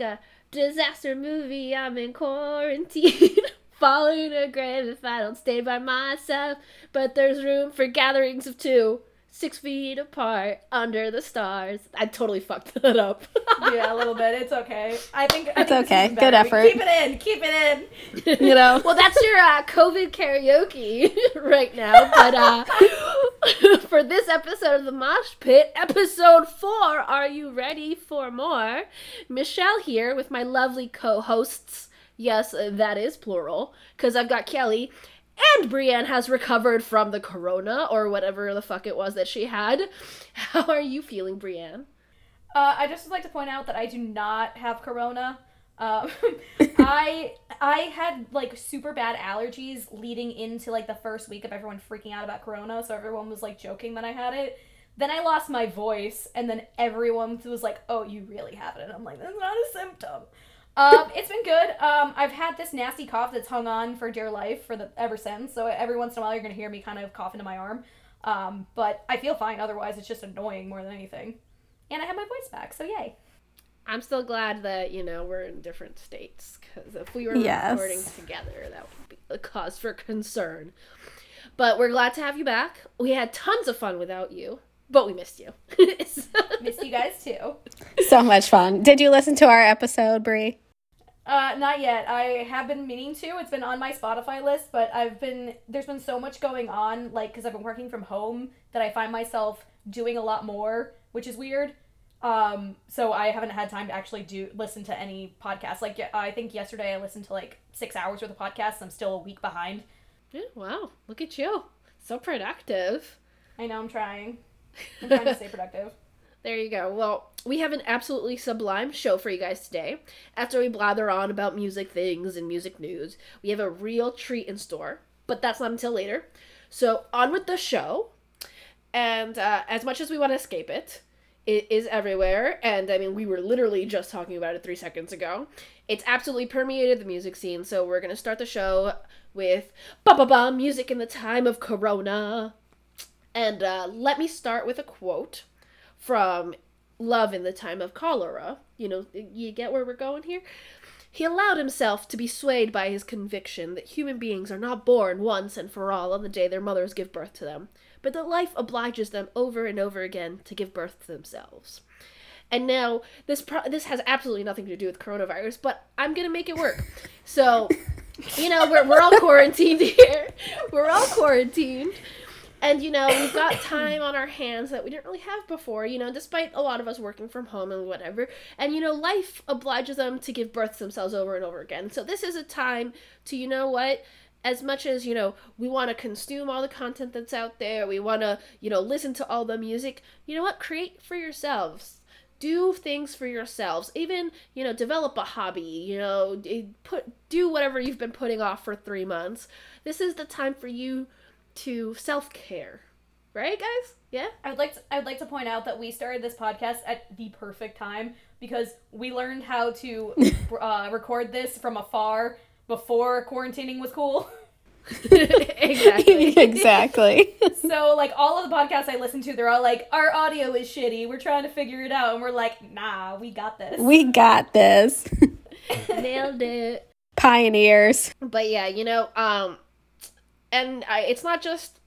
like a disaster movie, I'm in quarantine. Falling in a grave if I don't stay by myself. But there's room for gatherings of two six feet apart under the stars. I totally fucked that up. yeah, a little bit. It's okay. I think I It's think okay. Good effort. Keep it in. Keep it in. You know? well, that's your uh, COVID karaoke right now. But uh, for this episode of the Mosh Pit, episode four, are you ready for more? Michelle here with my lovely co-hosts. Yes, uh, that is plural because I've got Kelly. And Brianne has recovered from the corona or whatever the fuck it was that she had. How are you feeling, Brianne? Uh, I just would like to point out that I do not have corona. Um, I I had like super bad allergies leading into like the first week of everyone freaking out about corona, so everyone was like joking that I had it. Then I lost my voice, and then everyone was like, "Oh, you really have it," and I'm like, "That's not a symptom." Um, it's been good. Um, I've had this nasty cough that's hung on for dear life for the ever since. So every once in a while, you're gonna hear me kind of cough into my arm. Um, but I feel fine. Otherwise, it's just annoying more than anything. And I have my voice back, so yay. I'm still glad that, you know, we're in different states because if we were Yes. recording together, that would be a cause for concern. But we're glad to have you back. We had tons of fun without you, but we missed you. Missed you guys too. So much fun. Did you listen to our episode, Brie? Uh, not yet. I have been meaning to. It's been on my Spotify list, but I've been there's been so much going on, like because I've been working from home, that I find myself doing a lot more, which is weird. Um, so I haven't had time to actually do listen to any podcasts. Like I think yesterday I listened to like six hours worth of podcasts. I'm still a week behind. Yeah, wow, look at you. So productive. I know I'm trying. I'm trying to stay productive. There you go. Well, we have an absolutely sublime show for you guys today. After we blather on about music things and music news, we have a real treat in store, but that's not until later. So, on with the show. And uh, as much as we want to escape it, it is everywhere. And I mean, we were literally just talking about it three seconds ago. It's absolutely permeated the music scene. So, we're going to start the show with ba ba ba music in the time of Corona. And uh, let me start with a quote from Love in the Time of Cholera. You know, you get where we're going here? He allowed himself to be swayed by his conviction that human beings are not born once and for all on the day their mothers give birth to them, but that life obliges them over and over again to give birth to themselves. And now this pro- this has absolutely nothing to do with coronavirus, but I'm gonna make it work. So, you know, we're we're all quarantined here. We're all quarantined. And you know, we've got time on our hands that we didn't really have before, you know, despite a lot of us working from home and whatever. And you know, life obliges them to give birth to themselves over and over again. So this is a time to, you know what, as much as, you know, we want to consume all the content that's out there, we want to, you know, listen to all the music, you know what, create for yourselves do things for yourselves even you know develop a hobby you know put do whatever you've been putting off for three months this is the time for you to self-care right guys yeah I would like to, I would like to point out that we started this podcast at the perfect time because we learned how to uh, record this from afar before quarantining was cool. exactly exactly. so like all of the podcasts I listen to, they're all like, "Our audio is shitty. We're trying to figure it out," and we're like, "Nah, we got this." we got this. nailed it Pioneers. but yeah you know um and I, it's not just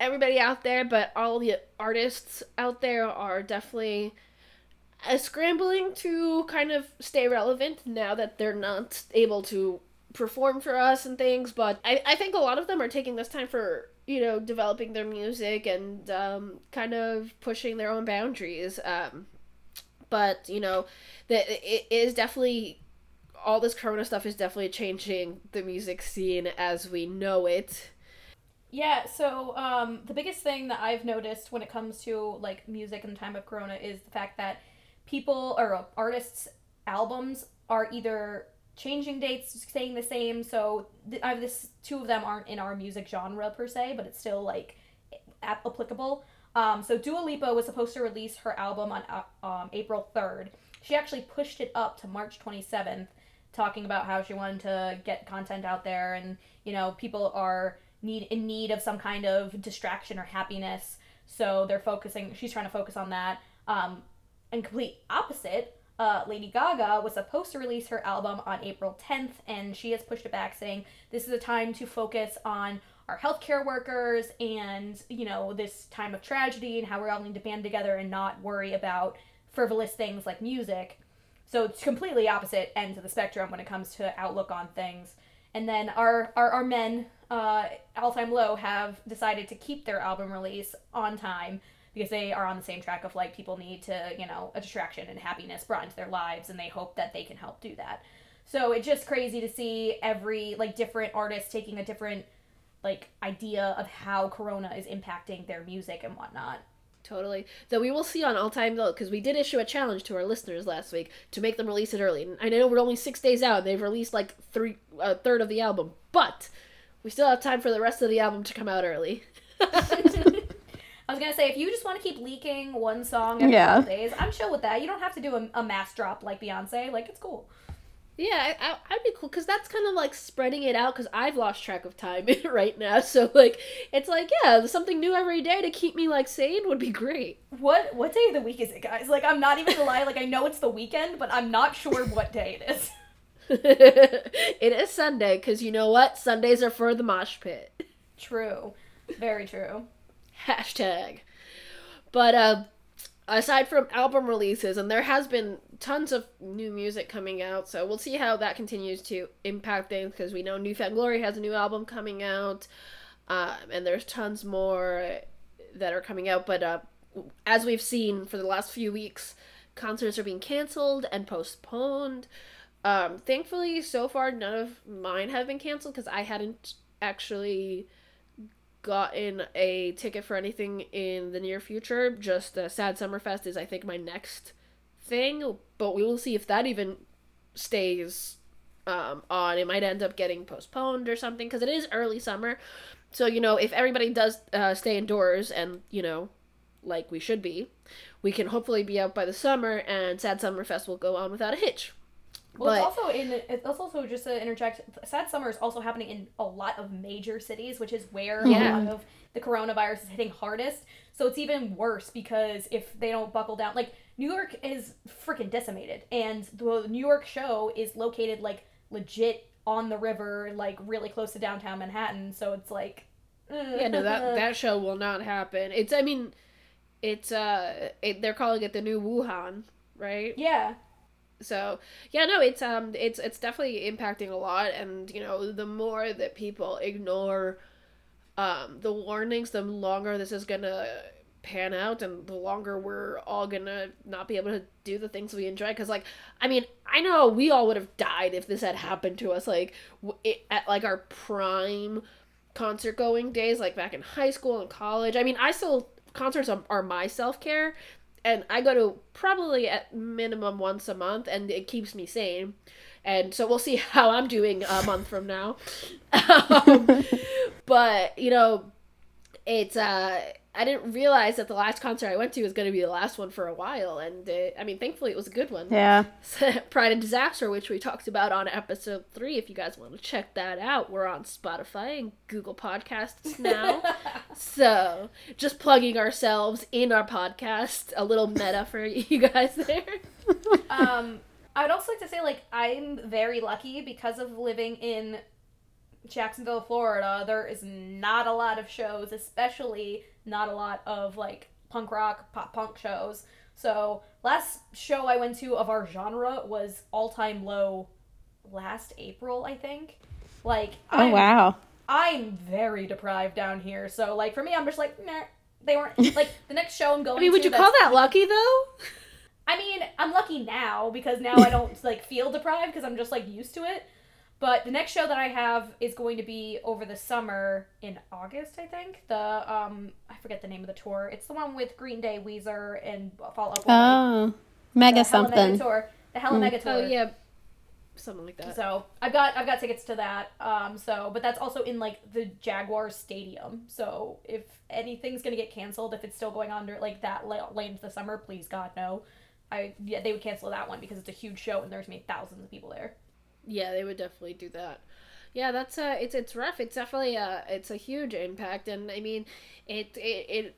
everybody out there but all the artists out there are definitely uh, scrambling to kind of stay relevant now that they're not able to perform for us and things. But i, I think a lot of them are taking this time for you know developing their music and um, kind of pushing their own boundaries. Um, but you know that it is definitely all this corona stuff is definitely changing the music scene as we know it Yeah, so um, the biggest thing that I've noticed when it comes to like music in the time of Corona is the fact that people or uh, artists' albums are either changing dates, staying the same. So th- I have this two of them aren't in our music genre per se, but it's still like ap- applicable. Um, so Dua Lipa was supposed to release her album on uh, um, April third. She actually pushed it up to March twenty seventh, talking about how she wanted to get content out there, and you know people are need in need of some kind of distraction or happiness. So they're focusing. She's trying to focus on that. Um, and complete opposite. uh, Lady Gaga was supposed to release her album on April 10th, and she has pushed it back, saying this is a time to focus on our healthcare workers and, you know, this time of tragedy and how we all need to band together and not worry about frivolous things like music. So it's completely opposite ends of the spectrum when it comes to outlook on things. And then our our, our men, uh, All Time Low, have decided to keep their album release on time because they are on the same track of like people need to, you know, a distraction and happiness brought into their lives and they hope that they can help do that. So it's just crazy to see every like different artist taking a different like idea of how corona is impacting their music and whatnot. Totally. Though we will see on All Time Low, because we did issue a challenge to our listeners last week to make them release it early. And I know we're only six days out, and they've released like three, a third of the album. But we still have time for the rest of the album to come out early. I was gonna say if you just want to keep leaking one song every Yeah. couple days, I'm chill with that. You don't have to do a, a mass drop like Beyonce. Like it's cool. Yeah, I, I, I'd be cool because that's kind of like spreading it out because I've lost track of time right now. So like, it's like yeah, something new every day to keep me like sane would be great. What what day of the week is it, guys? Like I'm not even gonna lie. Like I know it's the weekend, but I'm not sure what day it is. it is Sunday because you know what? Sundays are for the mosh pit. True, very true. Hashtag. But uh, aside from album releases, and there has been tons of new music coming out, so we'll see how that continues to impact things because we know New Found Glory has a new album coming out, um, and there's tons more that are coming out. But uh, as we've seen for the last few weeks, concerts are being canceled and postponed. Um, thankfully, so far, none of mine have been canceled because I hadn't actually gotten a ticket for anything in the near future. Just the Sad Summerfest is, I think, my next thing, but we will see if that even stays um, on. It might end up getting postponed or something because it is early summer. So, you know, if everybody does uh, stay indoors and, you know, like we should be, we can hopefully be out by the summer and Sad Summerfest will go on without a hitch. Well, But- it's also in. It's also just to interject. Sad summer is also happening in a lot of major cities, which is where Yeah. a lot of the coronavirus is hitting hardest. So it's even worse because if they don't buckle down, like New York is freaking decimated, and the New York show is located like legit on the river, like really close to downtown Manhattan. So it's like, yeah no that that show will not happen it's i mean it's uh it, they're calling it the new wuhan right yeah. So yeah no it's um it's it's definitely impacting a lot and you know the more that people ignore um the warnings the longer this is gonna pan out and the longer we're all gonna not be able to do the things we enjoy because like i mean i know we all would have died if this had happened to us like it, at like our prime concert going days like back in high school and college. I mean i still concerts are, are my self-care and i go to probably at minimum once a month and it keeps me sane. And so we'll see how i'm doing a month from now. Um, but you know it's uh i didn't realize that the last concert i went to was going to be the last one for a while and uh, i mean thankfully it was a good one Yeah. Pride and Disaster, which we talked about on episode three. If you guys want to check that out, we're on Spotify and Google Podcasts now. so, just plugging ourselves in our podcast, a little meta for you guys there. um, I'd also like to say, like, I'm very lucky because of living in Jacksonville, Florida. There is not a lot of shows, especially not a lot of like punk rock, pop punk shows. So, last show I went to of our genre was All Time Low last April, I think. Like, Oh I'm, wow. I'm very deprived down here. So, like, for me, I'm just like, nah. They weren't like the next show I'm going. I mean, would you call that lucky though? I mean, I'm lucky now because now I don't like feel deprived because I'm just like used to it. But the next show that I have is going to be over the summer in August, I think. The um I forget the name of the tour. It's the one with Green Day, Weezer, and Fall Out Boy. Oh, mega the Hella Mega something. tour. The Hella Mega tour. Oh yeah, something like that. So I've got I've got tickets to that. Um, so but that's also in like the Jaguar Stadium. So if anything's gonna get canceled, if it's still going on dur- like that la- late into the summer, please God no. I yeah they would cancel that one because it's a huge show and there's gonna be thousands of people there. Yeah, they would definitely do that. Yeah, that's uh it's it's rough. It's definitely a it's a huge impact and I mean it it, it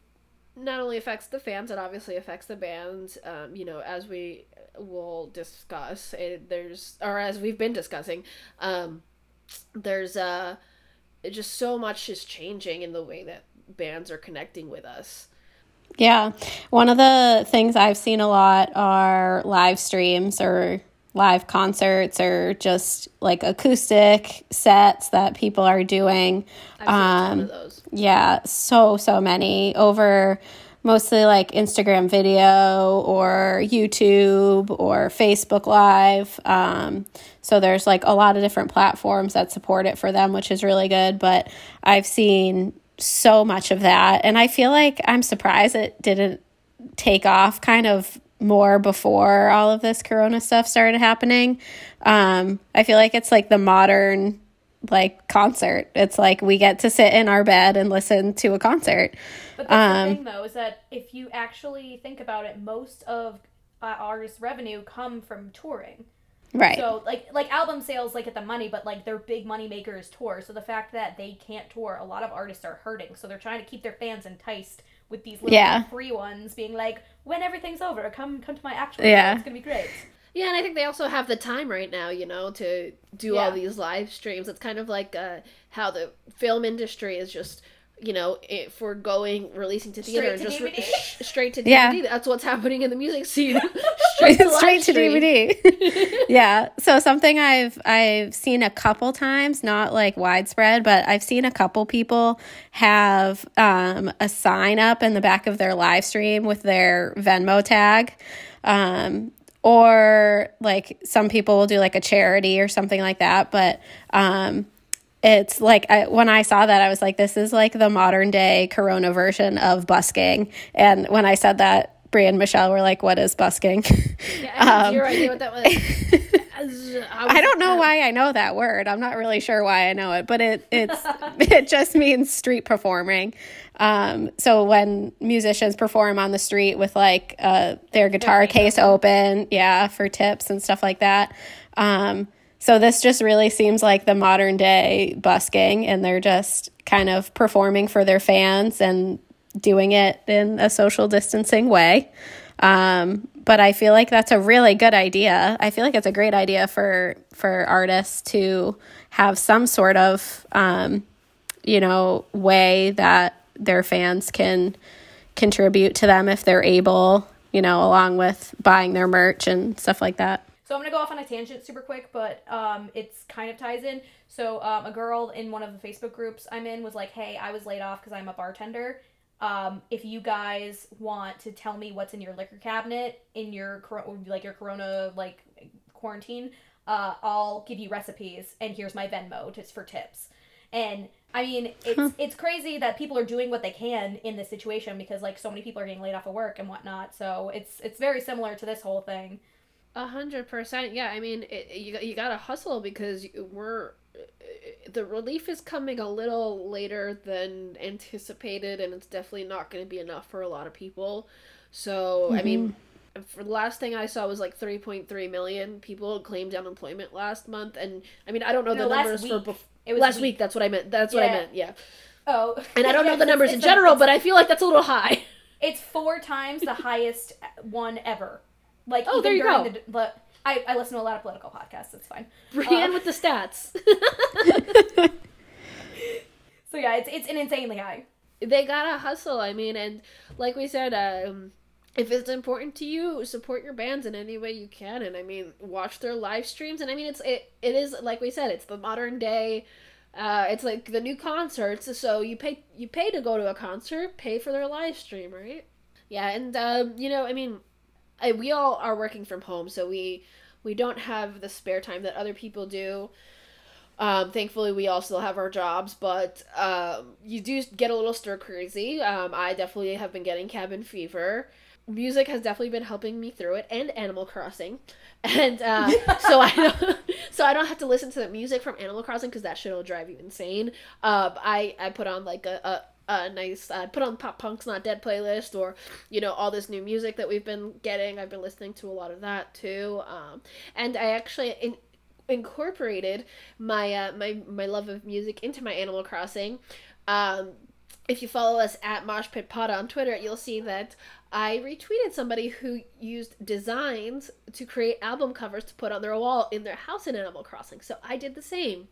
not only affects the fans, it obviously affects the bands. Um, you know, as we we'll discuss, it, there's or as we've been discussing, um, there's uh, just so much is changing in the way that bands are connecting with us. Yeah. One of the things I've seen a lot are live streams or live concerts or just like acoustic sets that people are doing. Um. Yeah, so, so many over mostly like Instagram video or YouTube or Facebook Live. Um, so there's like a lot of different platforms that support it for them, which is really good. But I've seen so much of that. And I feel like I'm surprised it didn't take off kind of more before all of this corona stuff started happening. Um, I feel like it's like the modern like concert. It's like we get to sit in our bed and listen to a concert. But that's Um, the thing, though, is that if you actually think about it, most of uh, artists' revenue come from touring. Right. So like like album sales like get the money, but like their big money maker is tour. So the fact that they can't tour, a lot of artists are hurting. So they're trying to keep their fans enticed with these little Yeah. free ones, being like, when everything's over, come come to my actual Yeah. show. It's gonna be great. Yeah, and I think they also have the time right now, you know, to do all these live streams. It's kind of like uh, how the film industry is just, you know, it, for going releasing to theater Straight and to just re- sh- straight to Yeah. DVD. That's what's happening in the music scene. straight to, straight to. DVD. yeah. So something I've I've seen a couple times, not like widespread, but I've seen a couple people have um, a sign up in the back of their live stream with their Venmo tag. Um, or like some people will do like a charity or something like that, but um, it's like I, when I saw that, I was like, this is like the modern day Corona version of busking. And when I said that, Brie and Michelle were like, what is busking? Yeah, Um, zero idea what that was. As- I don't know why I know that word. I'm not really sure why I know it, but it it's it just means street performing. Um, so when musicians perform on the street with like uh, their guitar case case open, yeah, for tips and stuff like that. Um, so this just really seems like the modern day busking, and they're just kind of performing for their fans and doing it in a social distancing way. Um, but I feel like that's a really good idea. I feel like it's a great idea for for artists to have some sort of um, you know way that their fans can contribute to them if they're able, you know, along with buying their merch and stuff like that. So I'm gonna go off on a tangent super quick, but um, it's kind of ties in. So um, a girl in one of the Facebook groups I'm in was like, "Hey, I was laid off because I'm a bartender. Um, if you guys want to tell me what's in your liquor cabinet in your like your Corona like quarantine, uh, I'll give you recipes, and here's my Venmo just for tips." And I mean, it's it's crazy that people are doing what they can in this situation because like so many people are getting laid off of work and whatnot. So it's it's very similar to this whole thing. A hundred percent. Yeah, I mean, it, you you gotta hustle because we're uh, the relief is coming a little later than anticipated, and it's definitely not going to be enough for a lot of people. So, I mean, mm-hmm. for the last thing I saw was like three point three million people claimed unemployment last month, and I mean, I don't know No, the last numbers for week. bef- It was last a week. That's what I meant. That's what I meant. Yeah, Oh, and I don't know the numbers in it's a- general, but I feel like that's a little high. it's four times the highest one ever. Like Oh, even there you go. the, the I, I listen to a lot of political podcasts. It's fine. Brianne Uh, with the stats. So yeah, it's it's an insanely high. they gotta hustle. I mean, and like we said, um, if it's important to you, support your bands in any way you can. And I mean, watch their live streams. And I mean, it's it, it is like we said, it's the modern day. Uh, it's like the new concerts. So you pay you pay to go to a concert, pay for their live stream, right? Yeah, and um, you know, I mean, I, we all are working from home, so we we don't have the spare time that other people do. Um, thankfully, we all still have our jobs, but um, you do get a little stir crazy. Um, I definitely have been getting cabin fever. Music has definitely been helping me through it, and Animal Crossing, and uh, so I don't, so I don't have to listen to the music from Animal Crossing because that shit will drive you insane. Um, I I put on like a. a a nice uh, put on pop punk's not dead playlist or you know all this new music that we've been getting i've been listening to a lot of that too um, and i actually in, incorporated my uh, my my love of music into my Animal Crossing. Um, if you follow us at Mosh Pit Pod on Twitter, you'll see that I retweeted somebody who used designs to create album covers to put on their wall in their house in Animal Crossing. So I did the same.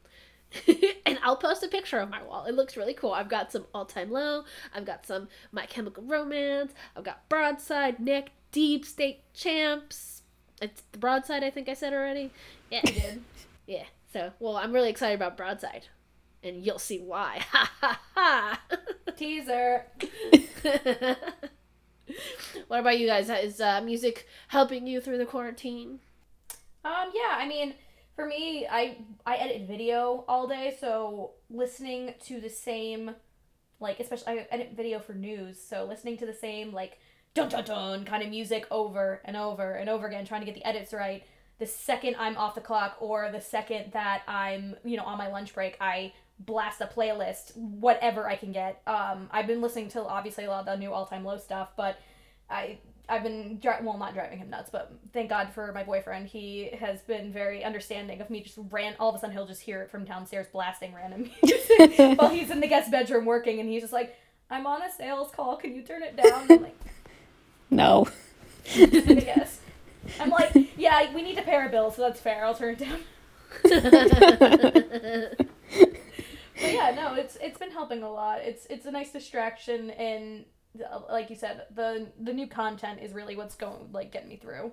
and I'll post a picture of my wall. It looks really cool. I've got some All Time Low, I've got some My Chemical Romance, I've got Broadside, Neck, Deep State Champs. It's the Broadside, I think I said already. Yeah, I did. yeah. So, well, I'm really excited about Broadside. And you'll see why. Ha ha ha! Teaser. what about you guys? Is uh, music helping you through the quarantine? Um, yeah, I mean, for me, I I edit video all day, so listening to the same, like especially I edit video for news, so listening to the same like dun dun dun kind of music over and over and over again, trying to get the edits right. The second I'm off the clock, or the second that I'm you know on my lunch break, I blast a playlist, whatever I can get. Um, I've been listening to obviously a lot of the new all time low stuff, but I I've been dri- well not driving him nuts, but thank God for my boyfriend. He has been very understanding of me. Just ran all of a sudden he'll just hear it from downstairs blasting random music while he's in the guest bedroom working, and he's just like, "I'm on a sales call. Can you turn it down?" I'm like, No. I guess. I'm like, yeah, we need to pay our bills, so that's fair. I'll turn it down. But yeah, no, it's it's been helping a lot. It's it's a nice distraction, and like you said, the the new content is really what's going like getting me through.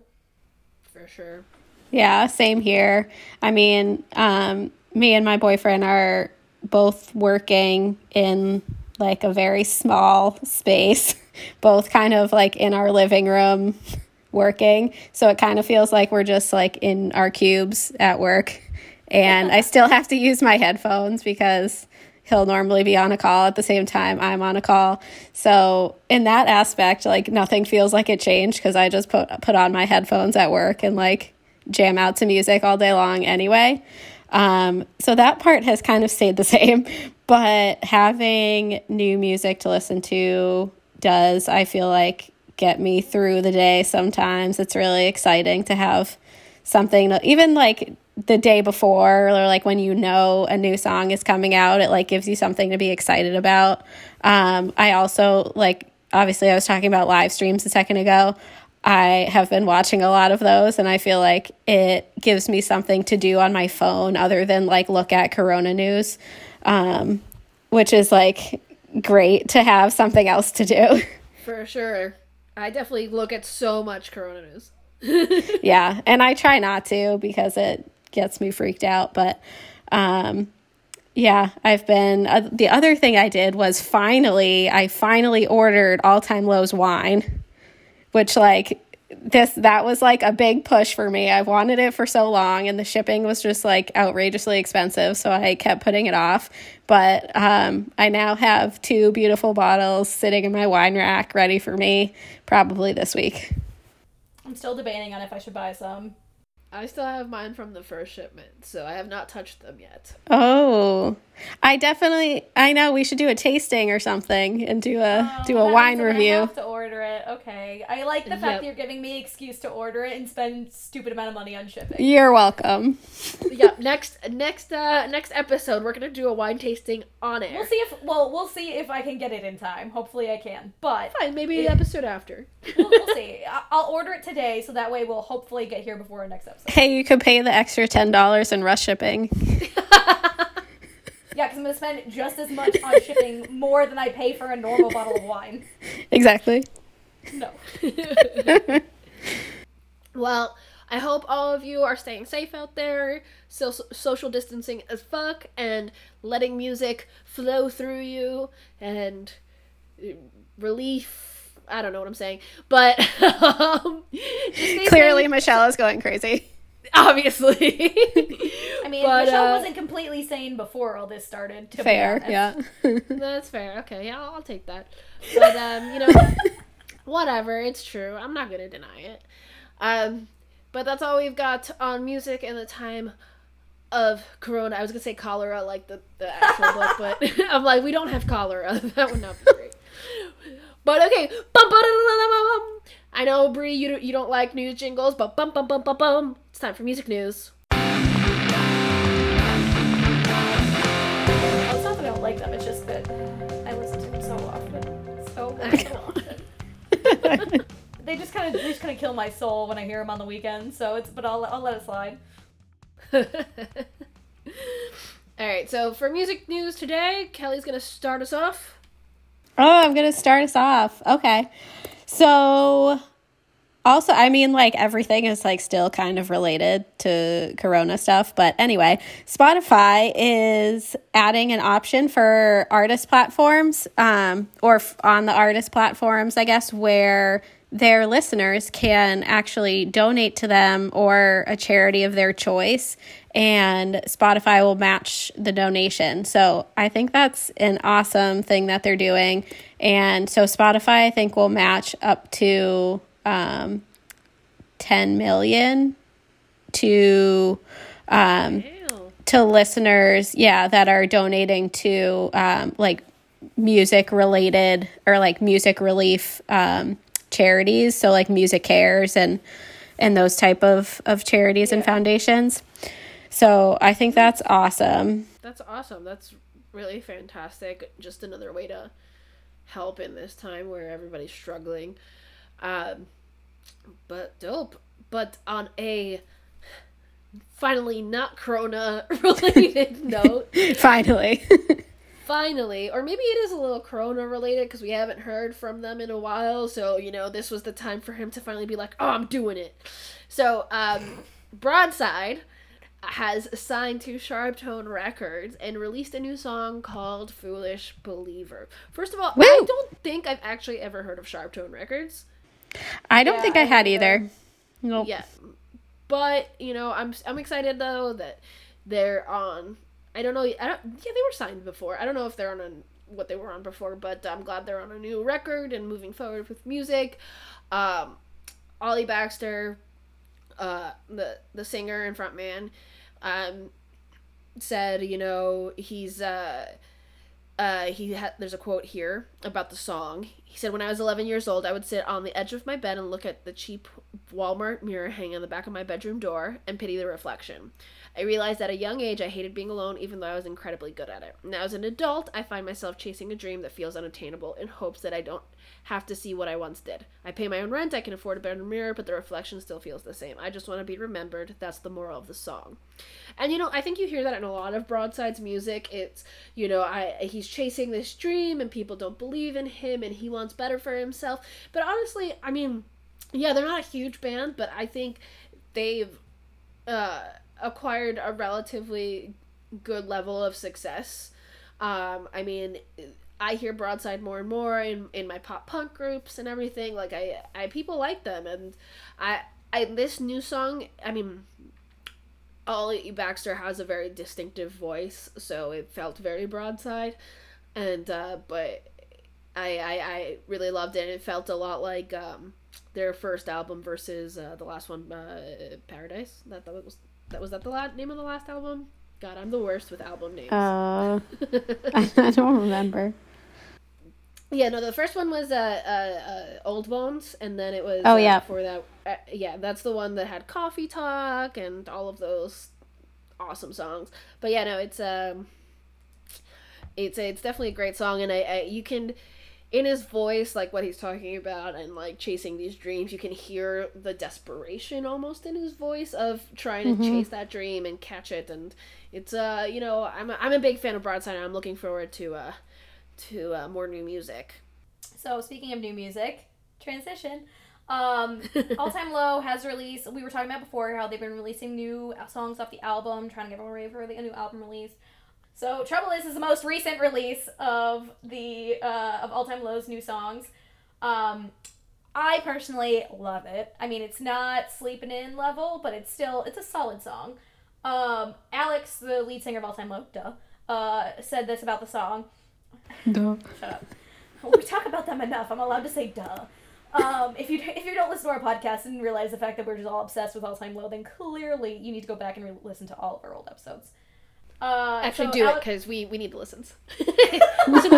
For sure. Yeah, same here. I mean, um, me and my boyfriend are both working in like a very small space, both kind of like in our living room working. So it kind of feels like we're just like in our cubes at work. And I still have to use my headphones because he'll normally be on a call at the same time I'm on a call. So in that aspect, like nothing feels like it changed because I just put put on my headphones at work and like jam out to music all day long anyway. Um, so that part has kind of stayed the same, but having new music to listen to does, I feel like, get me through the day sometimes. It's really exciting to have something, even like the day before or like when you know a new song is coming out it like gives you something to be excited about um, i also like obviously i was talking about live streams a second ago i have been watching a lot of those and i feel like it gives me something to do on my phone other than like look at corona news um, which is like great to have something else to do For sure. I definitely look at so much Corona news. yeah and i try not to because it gets me freaked out but um yeah i've been uh, the other thing i did was finally i finally ordered all time lows wine which like this that was like a big push for me. I've wanted it for so long and the shipping was just like outrageously expensive so i kept putting it off. But um, i now have two beautiful bottles sitting in my wine rack ready for me probably this week. I'm still debating on if I should buy some. I still have mine from the first shipment, so I have not touched them yet. Oh, I definitely. I know we should do a tasting or something and do a Oh, do a wine means that I review. have to order it. Okay, I like the fact Yep. that you're giving me excuse to order it and spend stupid amount of money on shipping. You're welcome. yeah, next next uh next episode we're gonna do a wine tasting on it. We'll see if well, we'll see if I can get it in time. Hopefully, I can. But Fine, maybe the episode after. we'll, we'll see. I- I'll order it today, so that way we'll hopefully get here before our next episode. Hey, you could pay the extra ten dollars in rush shipping. Yeah, because I'm gonna spend just as much on shipping more than I pay for a normal bottle of wine. Exactly. No. well, I hope all of you are staying safe out there, so social distancing as fuck, and letting music flow through you and uh, relief. I don't know what I'm saying, but um, Clearly, safe, Michelle is going crazy. obviously. I mean, But, Michelle uh, wasn't completely sane before all this started. To Fair, yeah. That's fair. Okay, yeah, I'll, I'll take that. But um, you know, whatever. It's true. I'm not gonna deny it. Um, but that's all we've got on music in the time of Corona. I was gonna say cholera, like the the actual book, but I'm like, we don't have cholera. that would not be great. But okay, I know Bree, you don't, you don't like news jingles, but bum bum bum bum bum. It's time for music news. Well, it's not that I don't like them. It's just that I listen to them so they just kind of they just kind of kill my soul when I hear them on the weekend. So it's but I'll I'll let it slide. All right, so for music news today, Kelly's gonna start us off. Oh, I'm going to start us off. Okay. So, also, I mean, like everything is like still kind of related to Corona stuff. But anyway, Spotify is adding an option for artist platforms um, or f- on the artist platforms, I guess, where their listeners can actually donate to them or a charity of their choice and Spotify will match the donation. So I think that's an awesome thing that they're doing. And so Spotify, I think, will match up to um, 10 million to um, to listeners, yeah, that are donating to um, like music related or like music relief um, charities. So like MusiCares and and those type of of charities yeah. and foundations. So I think that's awesome. That's awesome. That's really fantastic. Just another way to help in this time where everybody's struggling. Um, but dope. But on a finally not corona related note. finally. finally, or maybe it is a little corona related because we haven't heard from them in a while. So, you know, this was the time for him to finally be like, oh, I'm doing it. So, um, Broadside has signed to Sharptone Records and released a new song called Foolish Believer. First of all, Woo! I don't think I've actually ever heard of Sharptone Records. I don't yeah, think I, had either. Nope. Yeah. But, you know, I'm I'm excited though that they're on I don't know I don't yeah, they were signed before. I don't know if they're on a, what they were on before, but I'm glad they're on a new record and moving forward with music. Um Ollie Baxter uh the the singer and frontman um, said, you know, he's uh, uh, he had there's a quote here about the song. He said, "When I was 11 years old, I would sit on the edge of my bed and look at the cheap Walmart mirror hanging on the back of my bedroom door and pity the reflection. I realized at a young age I hated being alone, even though I was incredibly good at it. Now, as an adult, I find myself chasing a dream that feels unattainable in hopes that I don't have to see what I once did. I pay my own rent, I can afford a better mirror, but the reflection still feels the same. I just want to be remembered. That's the moral of the song. And you know, I think you hear that in a lot of Broadside's music. It's, you know, I he's chasing this dream and people don't believe in him and he wants better for himself. But honestly, I mean, yeah, they're not a huge band, but I think they've uh acquired a relatively good level of success. Um, I mean, I hear Broadside more and more in, in my pop punk groups and everything. Like I, I people like them, and I, I this new song. I mean, Ollie Baxter has a very distinctive voice, so it felt very Broadside, and uh, but I, I I really loved it. It felt a lot like um, their first album versus uh, the last one, uh, Paradise. That that was that was that the la- name of the last album. God, I'm the worst with album names. Uh, I don't remember. Yeah, no, the first one was uh, uh, uh, Old Bones, and then it was oh uh, yeah before that. Uh, yeah, that's the one that had Coffee Talk and all of those awesome songs. But yeah, no, it's um, it's it's definitely a great song, and I, I you can in his voice, like what he's talking about and like chasing these dreams, you can hear the desperation almost in his voice of trying to mm-hmm. chase that dream and catch it. And it's uh, you know, I'm a, I'm a big fan of Broadside. And I'm looking forward to uh, to uh, more new music. So speaking of new music, transition. Um, All Time Low has released. We were talking about before how they've been releasing new songs off the album, trying to get everyone ready for the new album release. So Trouble Is is the most recent release of the uh, of All Time Low's new songs. Um, I personally love it. I mean, it's not sleeping in level, but it's still it's a solid song. Um, Alex, the lead singer of All Time Low, duh, uh, said this about the song. Duh. Shut up. We talk about them enough. I'm allowed to say duh. Um, if you if you don't listen to our podcast and realize the fact that we're just all obsessed with All Time Low, then clearly you need to go back and re- listen to all of our old episodes. Uh, Actually, so do it because we we need the listens. Listen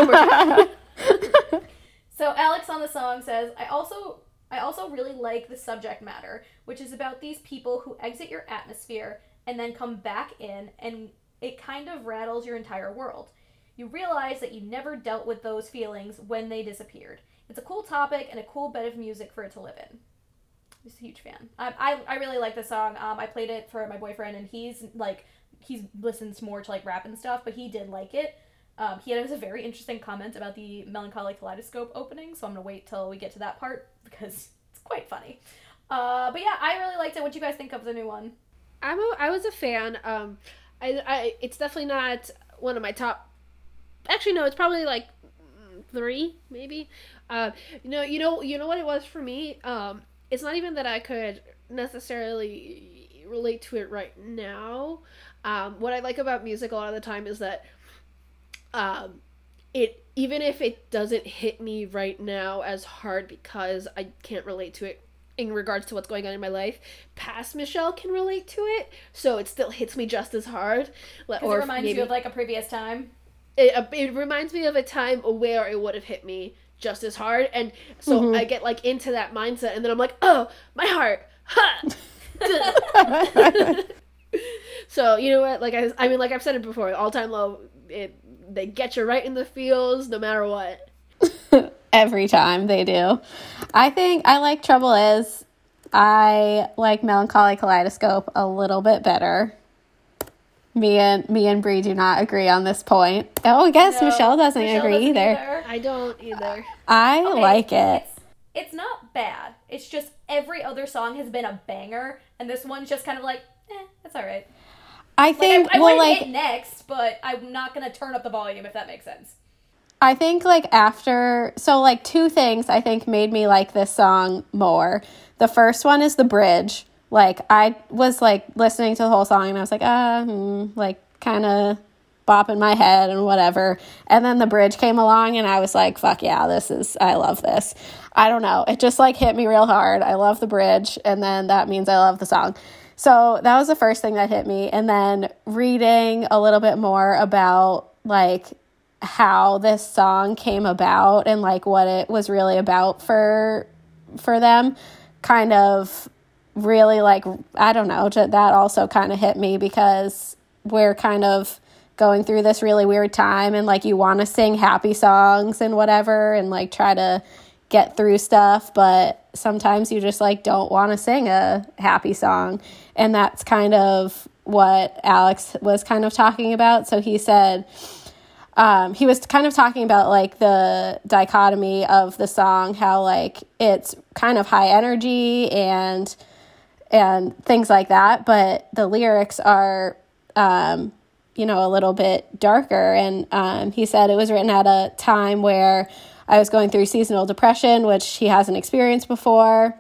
so Alex on the song says, "I also I also really like the subject matter, which is about these people who exit your atmosphere and then come back in, and it kind of rattles your entire world. You realize that you never dealt with those feelings when they disappeared. It's a cool topic and a cool bed of music for it to live in. I'm a huge fan. I, I, I really like the song. Um, I played it for my boyfriend, and he's like, he listens more to like rap and stuff, but he did like it. Um, he had a very interesting comment about the Melancholy Kaleidoscope opening, so I'm gonna wait till we get to that part because it's quite funny. Uh, but yeah, I really liked it. What do you guys think of the new one? I'm a, I was a fan. Um, I, I it's definitely not one of my top. Actually, no, it's probably like three, maybe. Um, you know, you know, you know what it was for me. Um, it's not even that I could necessarily relate to it right now. Um, what I like about music a lot of the time is that, um, it even if it doesn't hit me right now as hard because I can't relate to it in regards to what's going on in my life, past Michelle can relate to it, so it still hits me just as hard. Or it reminds maybe, you of like a previous time. It, uh, it reminds me of a time where it would have hit me just as hard, and so mm-hmm. I get like into that mindset, and then I'm like, oh, my heart, ha. so you know what? Like I, I mean, like I've said it before, all time low. It they get you right in the feels, no matter what. Every time they do. I think I like Trouble Is. I like Melancholy Kaleidoscope a little bit better. Me and me and Brie do not agree on this point. Oh, I guess no, Michelle doesn't Michelle agree doesn't either. either. I don't either. I okay, like it. It's, it's not bad. It's just every other song has been a banger, and this one's just kind of like, eh, that's all right. I think like, I, I well, like next, but I'm not gonna turn up the volume if that makes sense. I think like after so like two things I think made me like this song more. The first one is the bridge. Like I was like listening to the whole song and I was like, ah, hmm, like kind of bopping my head and whatever. And then the bridge came along and I was like, fuck yeah, this is I love this. I don't know. It just like hit me real hard. I love the bridge and then that means I love the song. So that was the first thing that hit me. And then reading a little bit more about like how this song came about and like what it was really about for for them kind of really like I don't know that also kind of hit me because we're kind of going through this really weird time and like you want to sing happy songs and whatever and like try to get through stuff but sometimes you just like don't want to sing a happy song and that's kind of what Alex was kind of talking about so he said um, he was kind of talking about like the dichotomy of the song, how like it's kind of high energy and and things like that, but the lyrics are um, you know a little bit darker. And um, he said it was written at a time where I was going through seasonal depression, which he hasn't experienced before.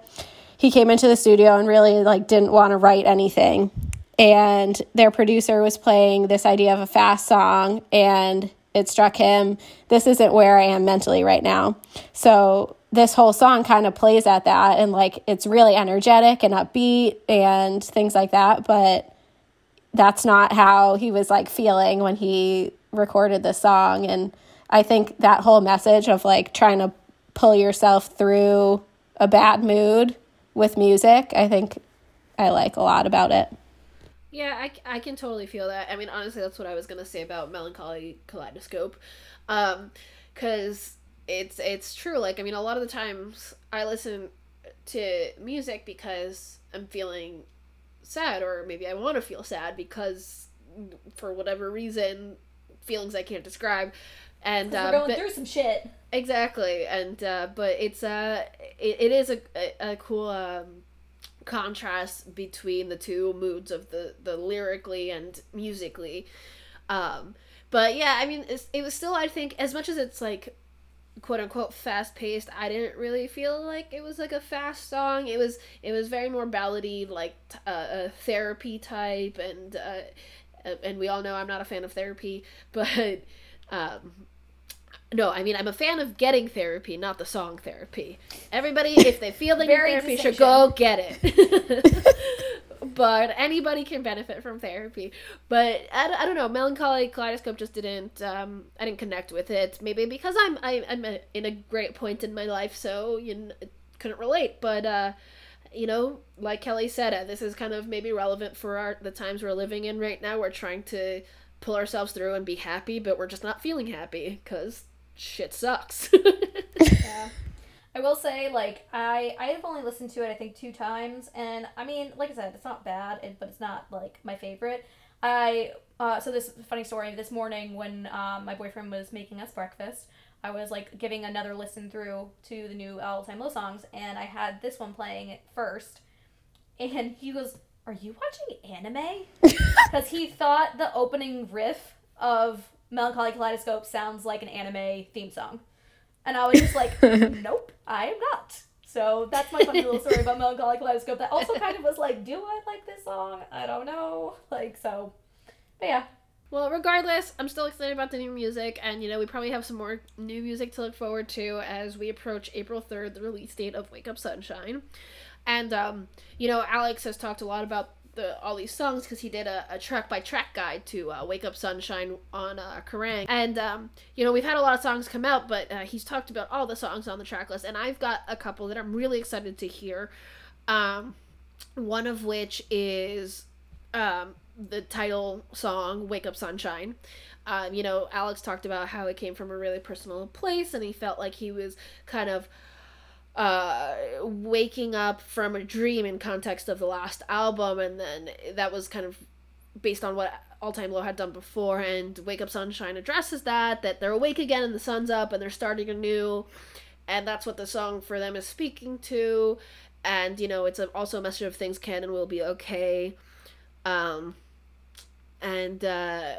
He came into the studio and really like didn't want to write anything and their producer was playing this idea of a fast song and it struck him this isn't where I am mentally right now. So this whole song kind of plays at that and like it's really energetic and upbeat and things like that, but that's not how he was like feeling when he recorded the song and I think that whole message of like trying to pull yourself through a bad mood with music, I think I like a lot about it. Yeah, I, I can totally feel that. I mean, honestly, that's what I was gonna say about Melancholy Kaleidoscope, um, because it's it's true. Like, I mean, a lot of the times I listen to music because I'm feeling sad, or maybe I want to feel sad because for whatever reason, feelings I can't describe. And uh, we're going but, through some shit. Exactly, and uh, but it's uh, it, it is a, a, a cool um contrast between the two moods of the the lyrically and musically um but yeah i mean it was still i think as much as it's like quote unquote fast paced i didn't really feel like it was like a fast song it was it was very more ballady like uh, a therapy type and uh and we all know i'm not a fan of therapy but um no, I mean I'm a fan of getting therapy, not the song therapy. Everybody, if they feel they need therapy, should go get it. but anybody can benefit from therapy. But I, I don't know, melancholy kaleidoscope just didn't. Um, I didn't connect with it. Maybe because I'm I, I'm a, in a great point in my life, so you know, couldn't relate. But uh, you know, like Kelly said, uh, this is kind of maybe relevant for our the times we're living in right now. We're trying to pull ourselves through and be happy, but we're just not feeling happy because shit sucks. yeah. I will say, like, I I have only listened to it I think two times, and I mean, like I said, it's not bad, it, but it's not like my favorite. I uh, so this funny story. This morning when um, my boyfriend was making us breakfast, I was like giving another listen through to the new All Time Low songs, and I had this one playing first, and he goes, "Are you watching anime?" Because he thought the opening riff of Melancholy Kaleidoscope sounds like an anime theme song, and I was just like, "Nope, I am not." So that's my funny little story about Melancholy Kaleidoscope. That also kind of was like, "Do I like this song? I don't know." Like so, but yeah, Well, regardless, I'm still excited about the new music, and you know, we probably have some more new music to look forward to as we approach April 3rd, the release date of Wake Up Sunshine. And, um, you know, Alex has talked a lot about the all these songs because he did a, a track by track guide to uh, Wake Up Sunshine on uh, Kerrang. And, um, you know, we've had a lot of songs come out, but uh, he's talked about all the songs on the track list, and I've got a couple that I'm really excited to hear. Um, one of which is um, the title song "Wake Up Sunshine." Um, you know, Alex talked about how it came from a really personal place, and he felt like he was kind of uh, waking up from a dream in context of the last album, and then that was kind of based on what All Time Low had done before. And "Wake Up Sunshine" addresses that that they're awake again and the sun's up and they're starting anew, and that's what the song for them is speaking to. And you know, it's also a message of things can and will be okay. Um, and uh,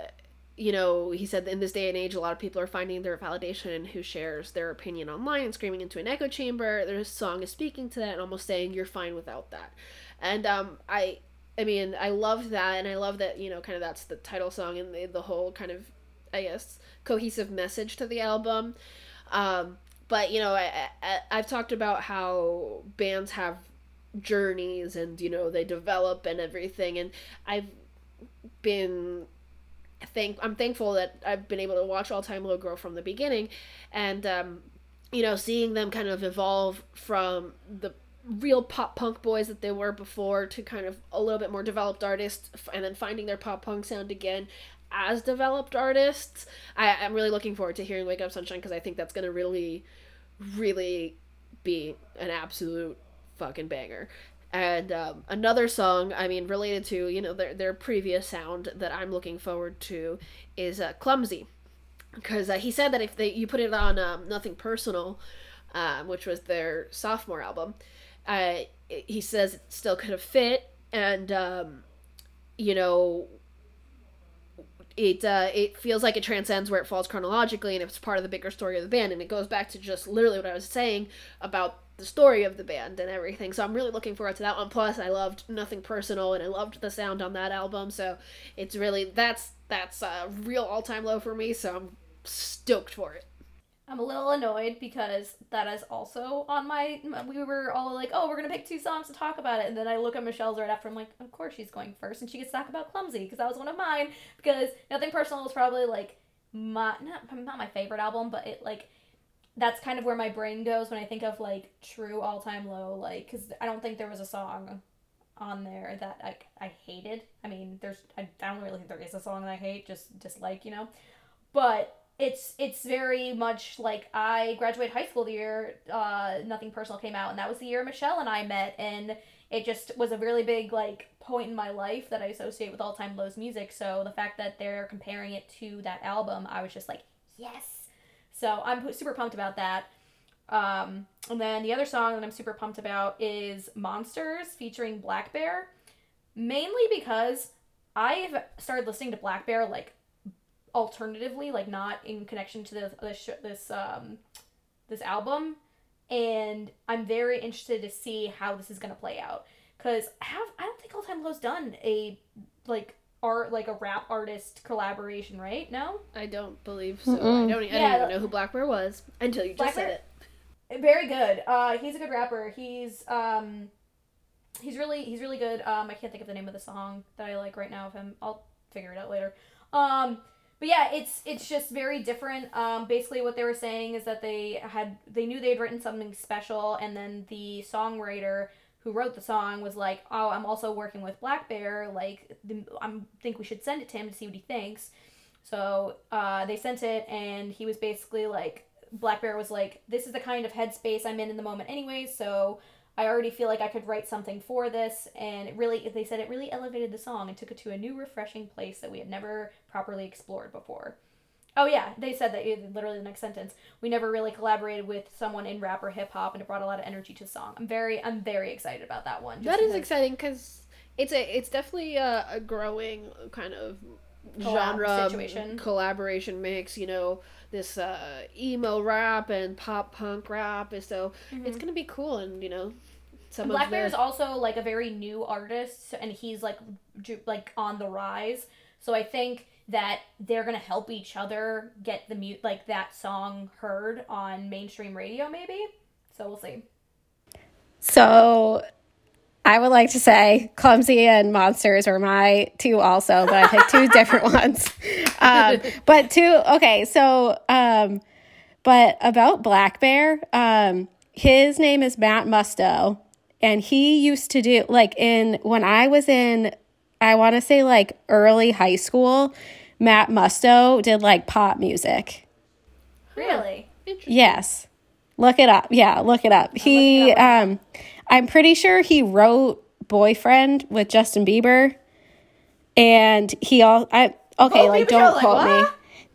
you know he said in this day and age a lot of people are finding their validation in who shares their opinion online and screaming into an echo chamber. Their song is speaking to that and almost saying you're fine without that. And um, i i mean i love that and i love that you know kind of that's the title song and the, the whole kind of i guess cohesive message to the album. Um, but you know I, I i've talked about how bands have journeys and you know they develop and everything and i've been thank I'm thankful that I've been able to watch All Time Low grow from the beginning, and um, you know seeing them kind of evolve from the real pop punk boys that they were before to kind of a little bit more developed artists, and then finding their pop punk sound again as developed artists. I, I'm really looking forward to hearing Wake Up Sunshine because I think that's gonna really, really be an absolute fucking banger. And um, another song, I mean, related to you know their their previous sound that I'm looking forward to is uh, "Clumsy," because uh, he said that if they you put it on um, "Nothing Personal," um, which was their sophomore album, uh, he says it still could have fit, and um, you know it uh, it feels like it transcends where it falls chronologically and it's part of the bigger story of the band. And it goes back to just literally what I was saying about the story of the band and everything. So I'm really looking forward to that one. Plus, I loved Nothing Personal and I loved the sound on that album. So it's really that's that's a real all time low for me. So I'm stoked for it. I'm a little annoyed because that is also on my. We were all like, "Oh, we're gonna pick two songs to talk about it," and then I look at Michelle's right after. I'm like, "Of course she's going first, and she gets to talk about Clumsy because that was one of mine. Because Nothing Personal was probably like my not not my favorite album, but it like that's kind of where my brain goes when I think of like true all time low. Like, because I don't think there was a song on there that I I hated. I mean, there's I, I don't really think there is a song that I hate, just dislike, you know, but it's it's very much like I graduated high school the year uh, Nothing Personal came out, and that was the year Michelle and I met, and it just was a really big like point in my life that I associate with all time lows music. So the fact that they're comparing it to that album, I was just like, yes. So I'm super pumped about that. Um, and then the other song that I'm super pumped about is Monsters featuring Black Bear, mainly because I've started listening to Black Bear like alternatively, like not in connection to this this, this um this album, and I'm very interested to see how this is gonna play out. Cause I have I don't think All Time Low's done a like art like a rap artist collaboration, right? No. I don't believe so. I Mm-mm. don't. I Yeah, didn't even the- know who Black Bear was until you just Black said Bear- it. Very good. Uh, he's a good rapper. He's um, he's really he's really good. Um, I can't think of the name of the song that I like right now of him. I'll figure it out later. Um, but yeah, it's it's just very different. Um, basically, what they were saying is that they had they knew they had written something special, and then the songwriter who wrote the song was like, "Oh, I'm also working with Black Bear. Like, I'm think we should send it to him to see what he thinks." So uh, they sent it, and he was basically like, Black Bear was like, "This is the kind of headspace I'm in in the moment, anyway." So I already feel like I could write something for this, and it really, they said it really elevated the song and took it to a new, refreshing place that we had never properly explored before. Oh yeah, they said that literally the next sentence. We never really collaborated with someone in rap or hip hop, and it brought a lot of energy to the song. I'm very, I'm very excited about that one. That is exciting because it's a, it's definitely a, a growing kind of genre situation. collaboration mix. You know, this uh, emo rap and pop punk rap. And so it's gonna be cool, and you know, some Black of Bear is also like a very new artist, and he's like ju- like on the rise. So I think that they're gonna help each other get the mute like that song heard on mainstream radio, maybe. So we'll see. So I would like to say Clumsy and Monsters are my two also, but I picked two different ones. Um, but two, okay, so, um, but about Black Bear, um, his name is Matt Musto, and he used to do, like, in, when I was in, I want to say like early high school, Matt Musto did like pop music. Really? Yes. Look it up. Yeah, look it up. He it up um I'm pretty sure he wrote Boyfriend with Justin Bieber. And he all I okay, Oh, like people don't like, quote me.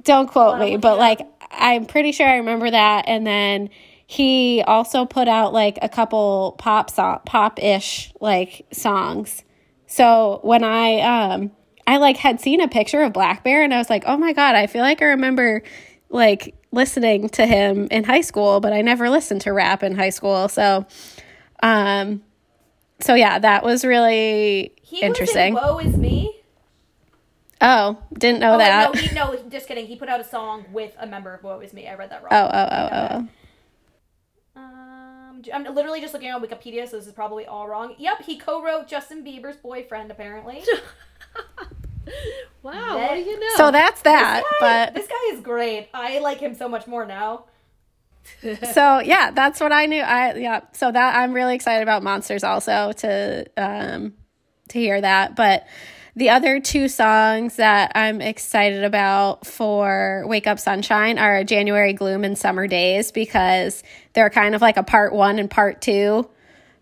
Don't quote I'm me, but like I'm pretty sure I remember that and then he also put out like a couple pop song pop-ish like songs. So when I um I like had seen a picture of Black Bear and I was like, "Oh my god, I feel like I remember like listening to him in high school, but I never listened to rap in high school." So um so yeah, that was really He interesting. was in Woe Is Me. oh, didn't know Oh, wait, that. no, he, no, just kidding. He put out a song with a member of Woe Is Me. I read that wrong. oh, oh, oh, oh, oh. Um, I'm literally just looking on Wikipedia, so this is probably all wrong. Yep, he co-wrote Justin Bieber's boyfriend. Apparently, Wow, That- what do you know? So that's that, This guy- but this guy is great. I like him so much more now. so yeah, that's what I knew. I yeah, so that I'm really excited about monsters also to um to hear that. But the other two songs that I'm excited about for Wake Up Sunshine are January Gloom and Summer Days because they're kind of like a part one and part two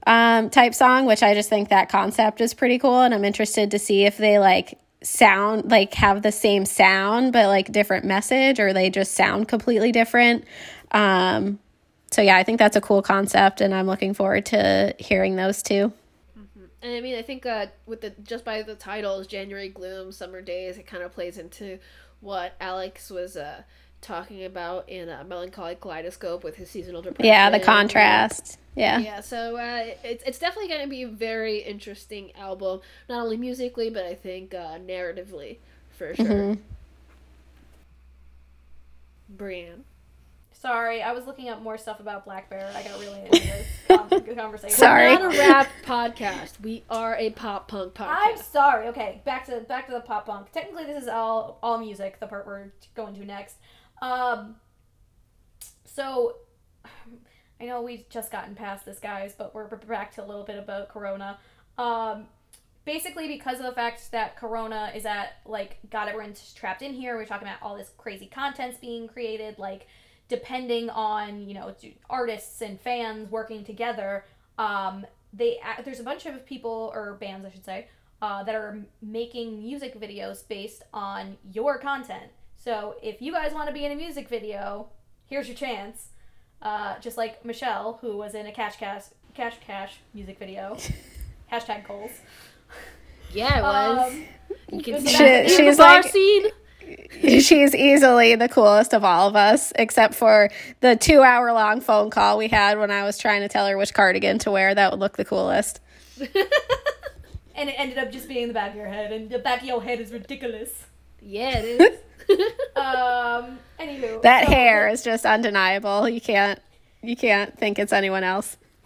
um, type song, which I just think that concept is pretty cool. And I'm interested to see if they like sound like have the same sound but like different message or they just sound completely different. Um, so yeah, I think that's a cool concept and I'm looking forward to hearing those two. And I mean, I think uh, with the just by the titles, January Gloom, Summer Days, it kind of plays into what Alex was uh, talking about in uh, Melancholy Kaleidoscope with his seasonal depression. Yeah, the contrast. Yeah. Yeah, so uh, it's it's definitely going to be a very interesting album, not only musically but I think uh, narratively for sure. Mhm. Brianne. Sorry, I was looking up more stuff about Black Bear. I got really into this con- conversation. Sorry. Not a rap podcast. We are a pop punk podcast. I'm sorry. Okay, back to back to the pop punk. Technically, this is all all music. The part we're going to next. Um. So, I know we've just gotten past this, guys, but we're back to a little bit about Corona. Um. Basically, because of the fact that Corona is at like got everyone trapped in here, we're talking about all this crazy content's being created, like depending on you know artists and fans working together. Um, they there's a bunch of people or bands, I should say, uh, that are making music videos based on your content. So if you guys want to be in a music video, here's your chance. Uh, just like Michelle, who was in a Cash Cash Cash Cash music video. Hashtag goals. yeah, it was. Um, you can see back that She- she's bar like- scene. She's easily the coolest of all of us, except for the two hour long phone call we had when I was trying to tell her which cardigan to wear that would look the coolest. and it ended up just being the back of your head, and the back of your head is ridiculous. Yeah, it is. Um, anywho, That so- hair is just undeniable. You can't you can't think it's anyone else.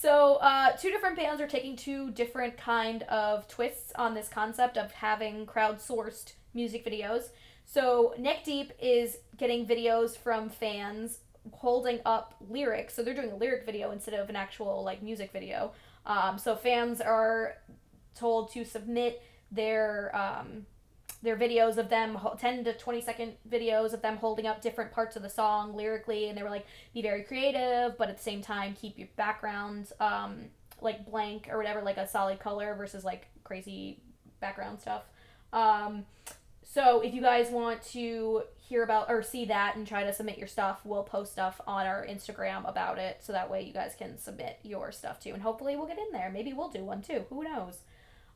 so uh, two different bands are taking two different kind of twists on this concept of having crowdsourced music videos. So neck deep is getting videos from fans holding up lyrics. So they're doing a lyric video instead of an actual like music video. Um, so fans are told to submit their um, they're videos of them 10 to 20 second videos of them holding up different parts of the song lyrically and they were like be very creative but at the same time keep your background um, like blank or whatever like a solid color versus like crazy background stuff um, so if you guys want to hear about or see that and try to submit your stuff, we'll post stuff on our Instagram about it so that way you guys can submit your stuff too. And hopefully we'll get in there. Maybe we'll do one too. Who knows?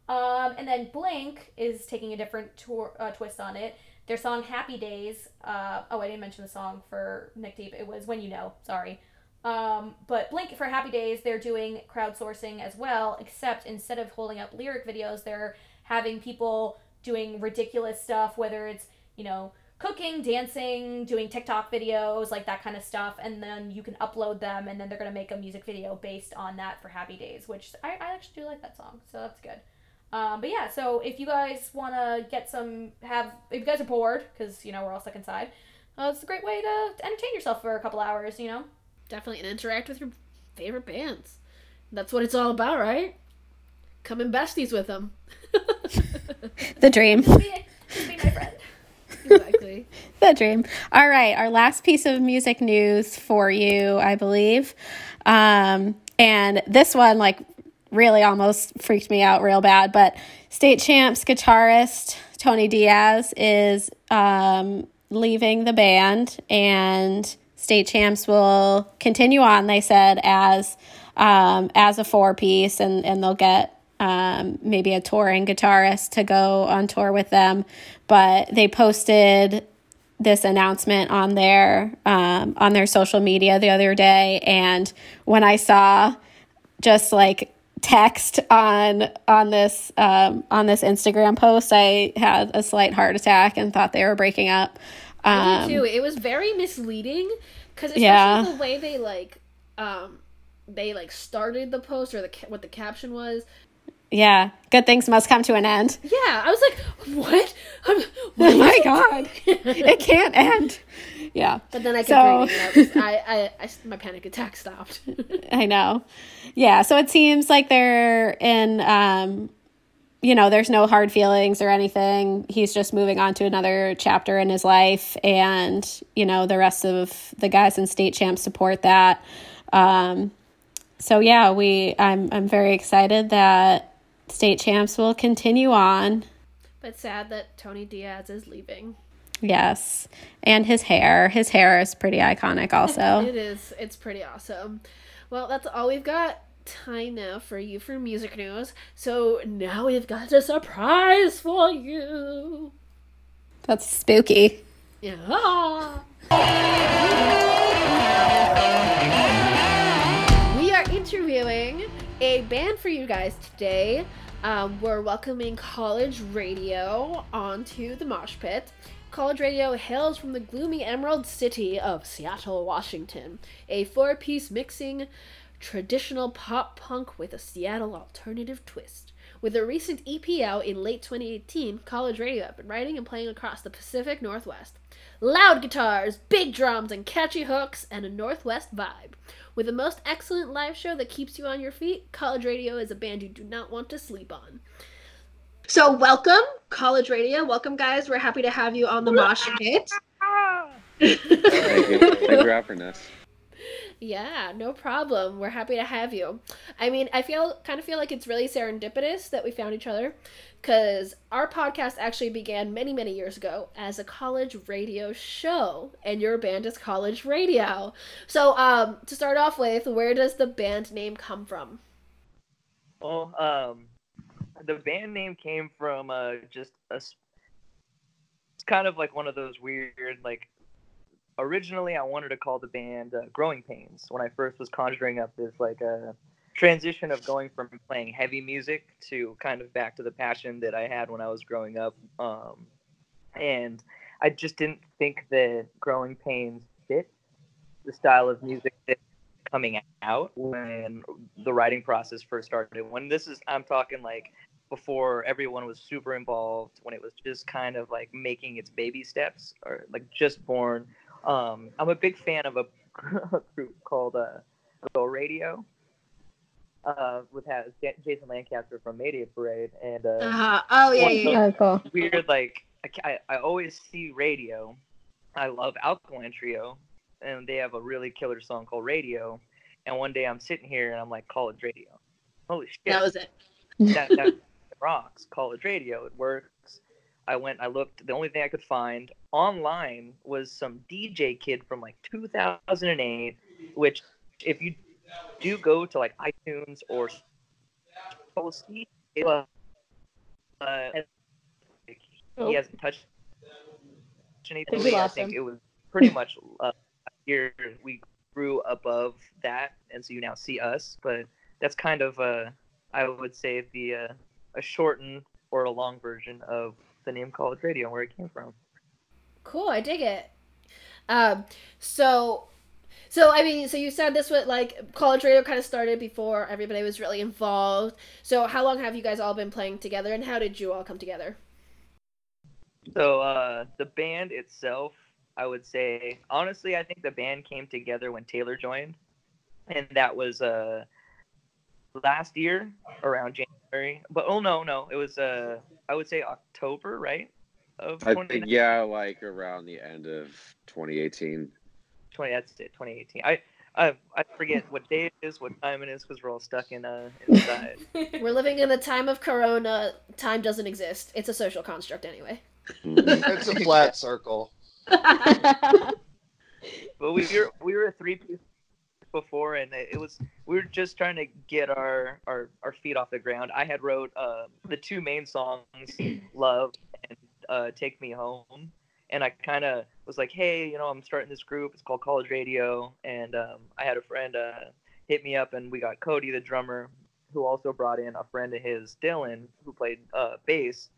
Um, and then Blink is taking a different uh, twist on it. Their song Happy Days. Uh, oh, I didn't mention the song for Neck Deep. It was When You Know. Sorry. Um, but Blink for Happy Days, they're doing crowdsourcing as well, except instead of holding up lyric videos, they're having people doing ridiculous stuff, whether it's, you know, cooking, dancing, doing TikTok videos, like that kind of stuff, and then you can upload them, and then they're gonna make a music video based on that for Happy Days, which I, I actually do like that song, so that's good. Um, but yeah, so if you guys want to get some, have if you guys are bored, because you know we're all stuck inside, uh, it's a great way to, to entertain yourself for a couple hours, you know. Definitely, and interact with your favorite bands. That's what it's all about, right? Coming besties with them. the dream. Just be, just be my friend. exactly. the dream. All right, our last piece of music news for you, I believe. Um, and this one, like, really almost freaked me out real bad. But state champs guitarist Tony Diaz is um, leaving the band, and state champs will continue on. They said as um, as a four piece, and and they'll get um, maybe a touring guitarist to go on tour with them. But they posted this announcement on their um, on their social media the other day, and when I saw just like text on on this um, on this Instagram post, I had a slight heart attack and thought they were breaking up. Um, too. It was very misleading because especially Yeah. the way they like, um, they like started the post or the what the caption was. Yeah, good things must come to an end. Yeah, I was like, what? I'm, Oh my god, it can't end. Yeah, But then I kept So- reading it. I, I, I, I, my panic attack stopped. I know. Yeah, so it seems like they're in um you know, there's no hard feelings or anything. He's just moving on to another chapter in his life and, you know, the rest of the guys in state champs support that. Um so yeah, we I'm I'm very excited that state champs will continue on. but sad that Tony Diaz is leaving. Yes. And his hair. His hair is pretty iconic also. It is. It's pretty awesome. Well, that's all we've got time now for you for music news. So now we've got a surprise for you. That's spooky. Yeah. a band for you guys today. Um, we're welcoming College Radio onto the Mosh Pit. College Radio hails from the gloomy Emerald City of Seattle, Washington, a four piece mixing traditional pop punk with a Seattle alternative twist. With a recent EP out in late 2018, College Radio have been writing and playing across the Pacific Northwest. Loud guitars, big drums, and catchy hooks, and a Northwest vibe. With the most excellent live show that keeps you on your feet, College Radio is a band you do not want to sleep on. So, welcome, College Radio. Welcome, guys. We're happy to have you on the Mosh Pit. Thank you. Thank you for having us. Yeah, no problem. We're happy to have you. I mean, I feel kind of feel like it's really serendipitous that we found each other cuz our podcast actually began many many years ago as a college radio show and your band is College Radio. So, um to start off with, where does the band name come from? Well, um, the band name came from uh, just a. It's kind of like one of those weird, like. Originally, I wanted to call the band uh, Growing Pains when I first was conjuring up this like a transition of going from playing heavy music to kind of back to the passion that I had when I was growing up. Um, and I just didn't think that Growing Pains fit the style of music that coming out when the writing process first started. When this is, I'm talking like before everyone was super involved, when it was just kind of like making its baby steps or like just born. Um, I'm a big fan of a group called uh, Go Radio. Uh, with has Jason Lancaster from Mayday Parade and uh, Uh-huh. Oh yeah, yeah, yeah. Oh, cool. weird like I, I always see radio. I love Alkaline Trio, and they have a really killer song called Radio. And one day I'm sitting here and I'm like, college radio. Holy shit. That was it. that, that rocks. College radio. It works. I went, I looked. The only thing I could find online was some DJ kid from like 2008, which, if you do go to like iTunes or uh, uh, Oh. he hasn't touched anything. I think him. it was pretty much uh, here we grew above that, and so you now see us. But that's kind of, uh, I would say, the uh, a shortened or a long version of the name College Radio and where it came from. Cool, I dig it. Um, so, so I mean, so you said this was like college radio kind of started before everybody was really involved. So, how long have you guys all been playing together, and how did you all come together? So uh, the band itself, I would say, honestly, I think the band came together when Taylor joined, and that was uh, last year around January. But oh no, no, it was uh, I would say October, right? Of I think yeah, like around the end of 2018. 20 that's it 2018 i i, I forget what day it is what time it is because we're all stuck in uh inside We're living in the time of Corona. Time doesn't exist. It's a social construct anyway. Mhm. It's a flat circle. but we were we were a three piece before and it was we were just trying to get our our, our feet off the ground. I had wrote uh, the two main songs love and uh, take me home. And i kind of was like hey you know i'm starting this group. It's called college radio. And um, i had a friend uh, hit me up and we got cody the drummer who also brought in a friend of his dylan who played uh, bass.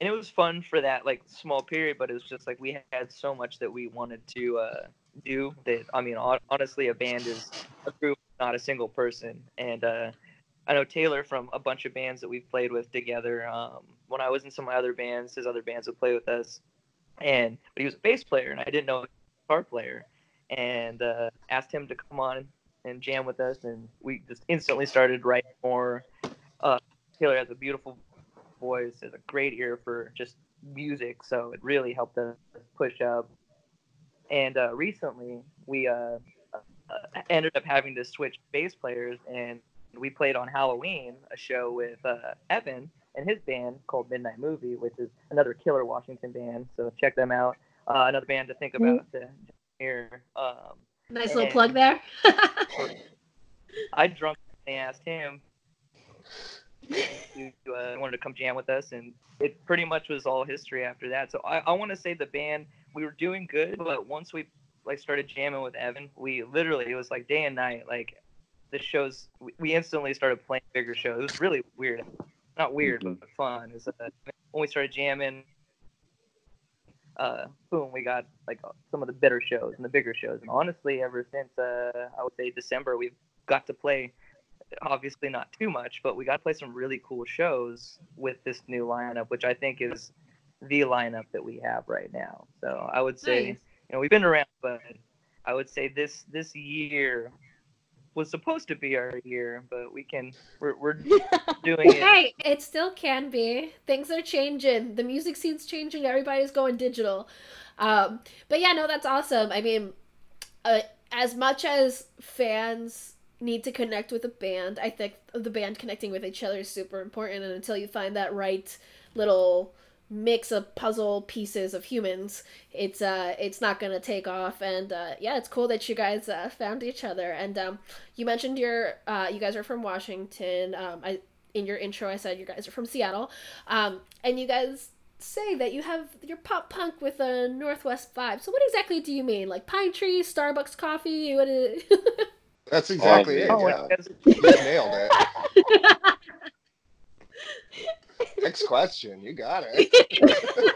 And it was fun for that like small period but it was just like we had so much that we wanted to uh, do that i mean honestly a band is a group not a single person. And uh, i know taylor from a bunch of bands that we've played with together um, when i was in some of my other bands his other bands would play with us. And but he was a bass player and i didn't know he was a guitar player. And uh, asked him to come on and jam with us and we just instantly started writing more. Uh, taylor has a beautiful voice has a great ear for just music. So it really helped us push up and uh, recently we uh, uh, ended up having to switch bass players and we played on halloween a show with uh, evan and his band called midnight movie which is another killer washington band so check them out uh, another band to think about to here um, Nice little plug there. I drunkenly asked him if uh, wanted to come jam with us, and it pretty much was all history after that. So I, I want to say the band we were doing good, but once we like started jamming with Evan, we literally it was like day and night. Like the shows, we, we instantly started playing bigger shows. It was really weird, not weird, but fun. It was, uh, when we started jamming. Uh, boom, we got like some of the better shows and the bigger shows. And honestly, ever since uh, I would say December, we've got to play obviously not too much, but we got to play some really cool shows with this new lineup, which I think is the lineup that we have right now. So I would say, Nice. you know, we've been around, but I would say this this year was supposed to be our year, but we can we're, we're doing it. Hey, it still can be. Things are changing. The music scene's changing. Everybody's going digital. Um, but yeah, no, that's awesome. I mean, uh, as much as fans need to connect with a band, I think the band connecting with each other is super important. And until you find that right little mix of puzzle pieces of humans, it's uh, it's not gonna take off. And uh, yeah, it's cool that you guys uh, found each other. And um, you mentioned your uh, you guys are from Washington. Um, I in your intro, I said you guys are from Seattle, um, and you guys say that you have your pop punk with a Northwest vibe. So what exactly do you mean? Like pine trees, Starbucks coffee? What is? That's exactly it. Oh, Yeah. that's- You nailed it. Next question. You got it.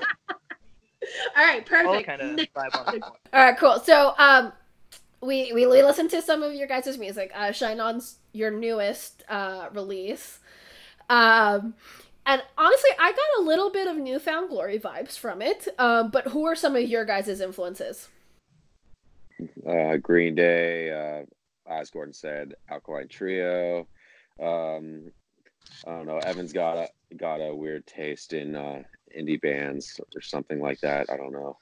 All right, all perfect. kind of vibe on. All right, cool. So, um, we we we listened to some of your guys' music. Uh, Shine On's your newest uh release. Um, and honestly, I got a little bit of newfound glory vibes from it. Um, but who are some of your guys' influences? Uh, Green Day, uh, as Gordon said, Alkaline Trio. Um, I don't know. Evan's got a, got a weird taste in uh, indie bands or something like that. I don't know.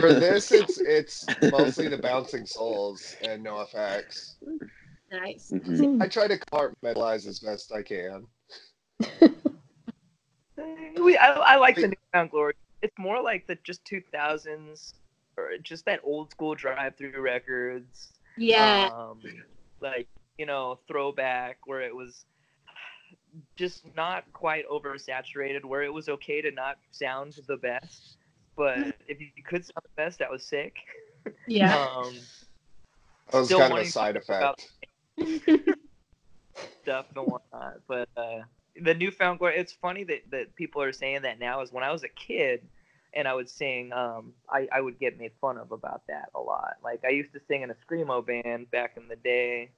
For this, it's it's mostly the Bouncing Souls and NOFX. Nice. Mhm. I try to compartmentalize as best I can. We, I, I like the Newfound Glory. It's more like the just 2000s or just that old school Drive-Thru records. Yeah. Um, like you know, throwback where it was just not quite oversaturated, where it was okay to not sound the best, but if you could sound the best, that was sick. yeah. Um, That was kind of a side effect. stuff and whatnot. But uh, the newfound glory, it's funny that, that people are saying that now. Is when I was a kid and I would sing, um, I, I would get made fun of about that a lot. Like I used to sing in a screamo band back in the day,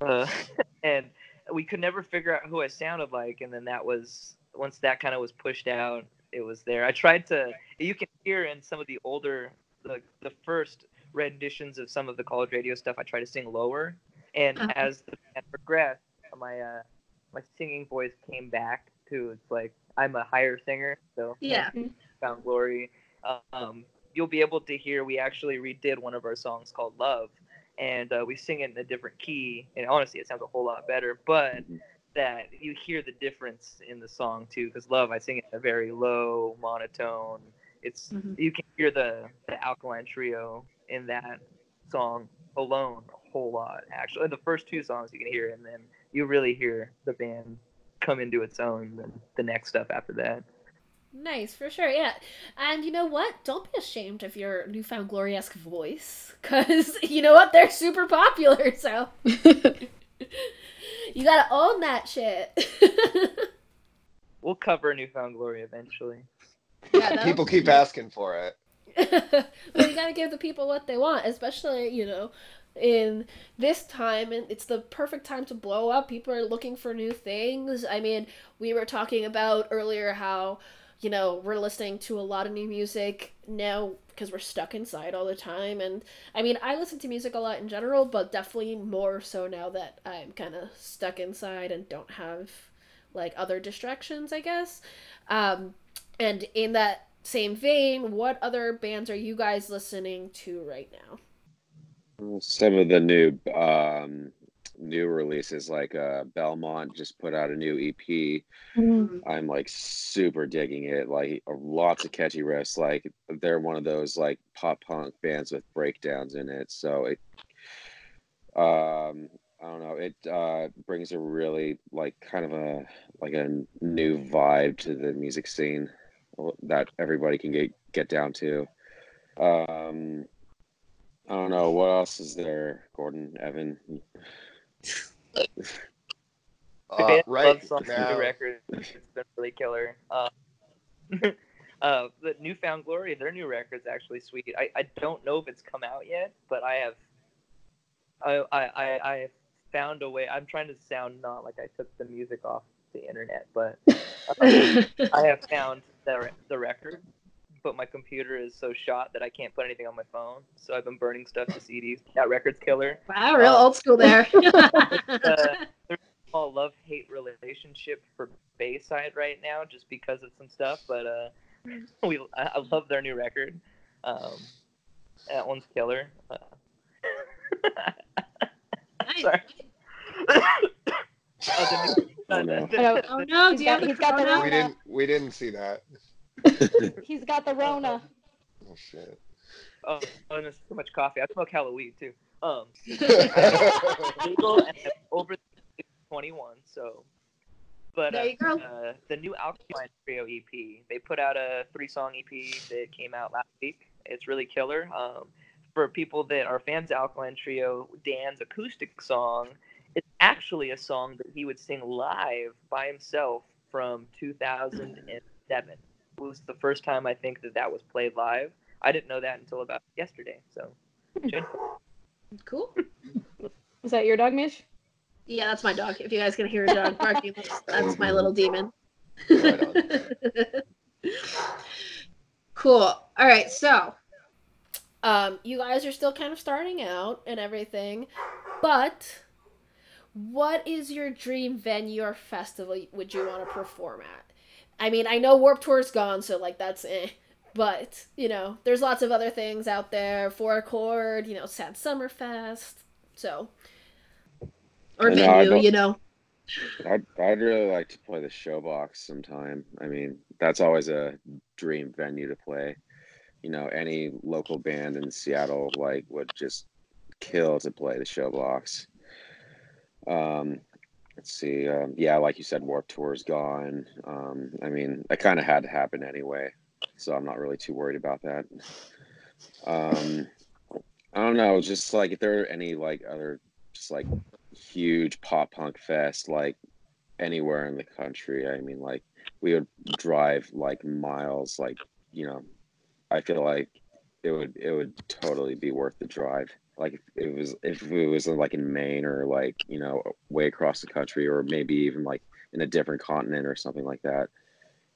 uh, and we could never figure out who I sounded like. And then that was once that kind of was pushed out, it was there. I tried to. You can hear in some of the older, the the first renditions of some of the college radio stuff. I try to sing lower, and Uh-huh. as the band progressed, my uh, my singing voice came back too. It's like I'm a higher singer, so Yeah. Found glory. Um, you'll be able to hear. We actually redid one of our songs called Love, and uh, we sing it in a different key. And honestly, it sounds a whole lot better. But Mhm. that you hear the difference in the song too, because Love, I sing it in a very low monotone. It's Mhm. you can hear the the Alkaline Trio in that song alone a whole lot. Actually, the first two songs you can hear, and then you really hear the band come into its own. Then the next stuff after that. Nice, for sure, yeah. And you know what? Don't be ashamed of your newfound glory esque voice. Because you know what? They're super popular, so you gotta own that shit. We'll cover Newfound Glory eventually. yeah, People keep asking for it. well, you gotta give the people what they want, especially, you know, in this time, and it's the perfect time to blow up. People are looking for new things. I mean, we were talking about earlier how, you know, we're listening to a lot of new music now because we're stuck inside all the time. And I mean, I listen to music a lot in general, but definitely more so now that I'm kind of stuck inside and don't have like other distractions, I guess. Um, and in that same vein, what other bands are you guys listening to right now? Some of the new um, new releases, like uh, Belmont, just put out a new EP. I'm like super digging it. Like lots of catchy riffs. Like they're one of those like pop punk bands with breakdowns in it. So it, um, I don't know. It uh, brings a really like kind of a like a new vibe to the music scene that everybody can get get down to. Um, I don't know what else is there, Gordon, Evan. Uh, Band right Love Song now, new record. It's been really killer. Uh, uh, the Newfound Glory, their new record's actually sweet. I, I don't know if it's come out yet, but I have I, I, I, I found a way. I'm trying to sound not like I took the music off the internet, but uh, I have found the, the record, but my computer is so shot that I can't put anything on my phone. So I've been burning stuff to CDs. That record's killer. wow, real Uh, old school there. Uh, small love hate relationship for Bayside right now, just because of some stuff. But uh, we I I love their new record. Um, that one's killer. Uh, sorry. The new- Oh, no. the- oh no, do you have he's got the corona? we didn't we didn't see that. He's got the Rona. Oh shit. oh, oh, there's too much coffee. I smoke Halloween too. Um, legal and over 21. So, but There uh, go. uh, the new Alkaline Trio EP, they put out a three-song EP that came out last week. It's really killer. Um, for people that are fans of Alkaline Trio, Dan's acoustic song is actually a song that he would sing live by himself from 2007. It was the first time I think that that was played live. I didn't know that until about yesterday. So, Cool. Was that your dog, Mish? Yeah, that's my dog. If you guys can hear a dog barking, that's, that's my little demon. Cool. All right, so um, you guys are still kind of starting out and everything, but what is your dream venue or festival would you want to perform at? I mean, I know Warped Tour's gone, so like that's eh. But you know, there's lots of other things out there. Four Chord, you know, Sad Summerfest. So, or know, I venue, you know. I'd, I'd really like to play the Showbox sometime. I mean, that's always a dream venue to play. You know, any local band in Seattle like would just kill to play the Showbox. Um, let's see. Um, yeah, like you said, Warped Tour is gone. Um, I mean, that kind of had to happen anyway, so I'm not really too worried about that. Um, I don't know. Just like if there are any like other just like huge pop punk fest like anywhere in the country. I mean, like we would drive like miles. Like you know, I feel like it would it would totally be worth the drive. Like if it was if it was like in Maine or like you know way across the country or maybe even like in a different continent or something like that.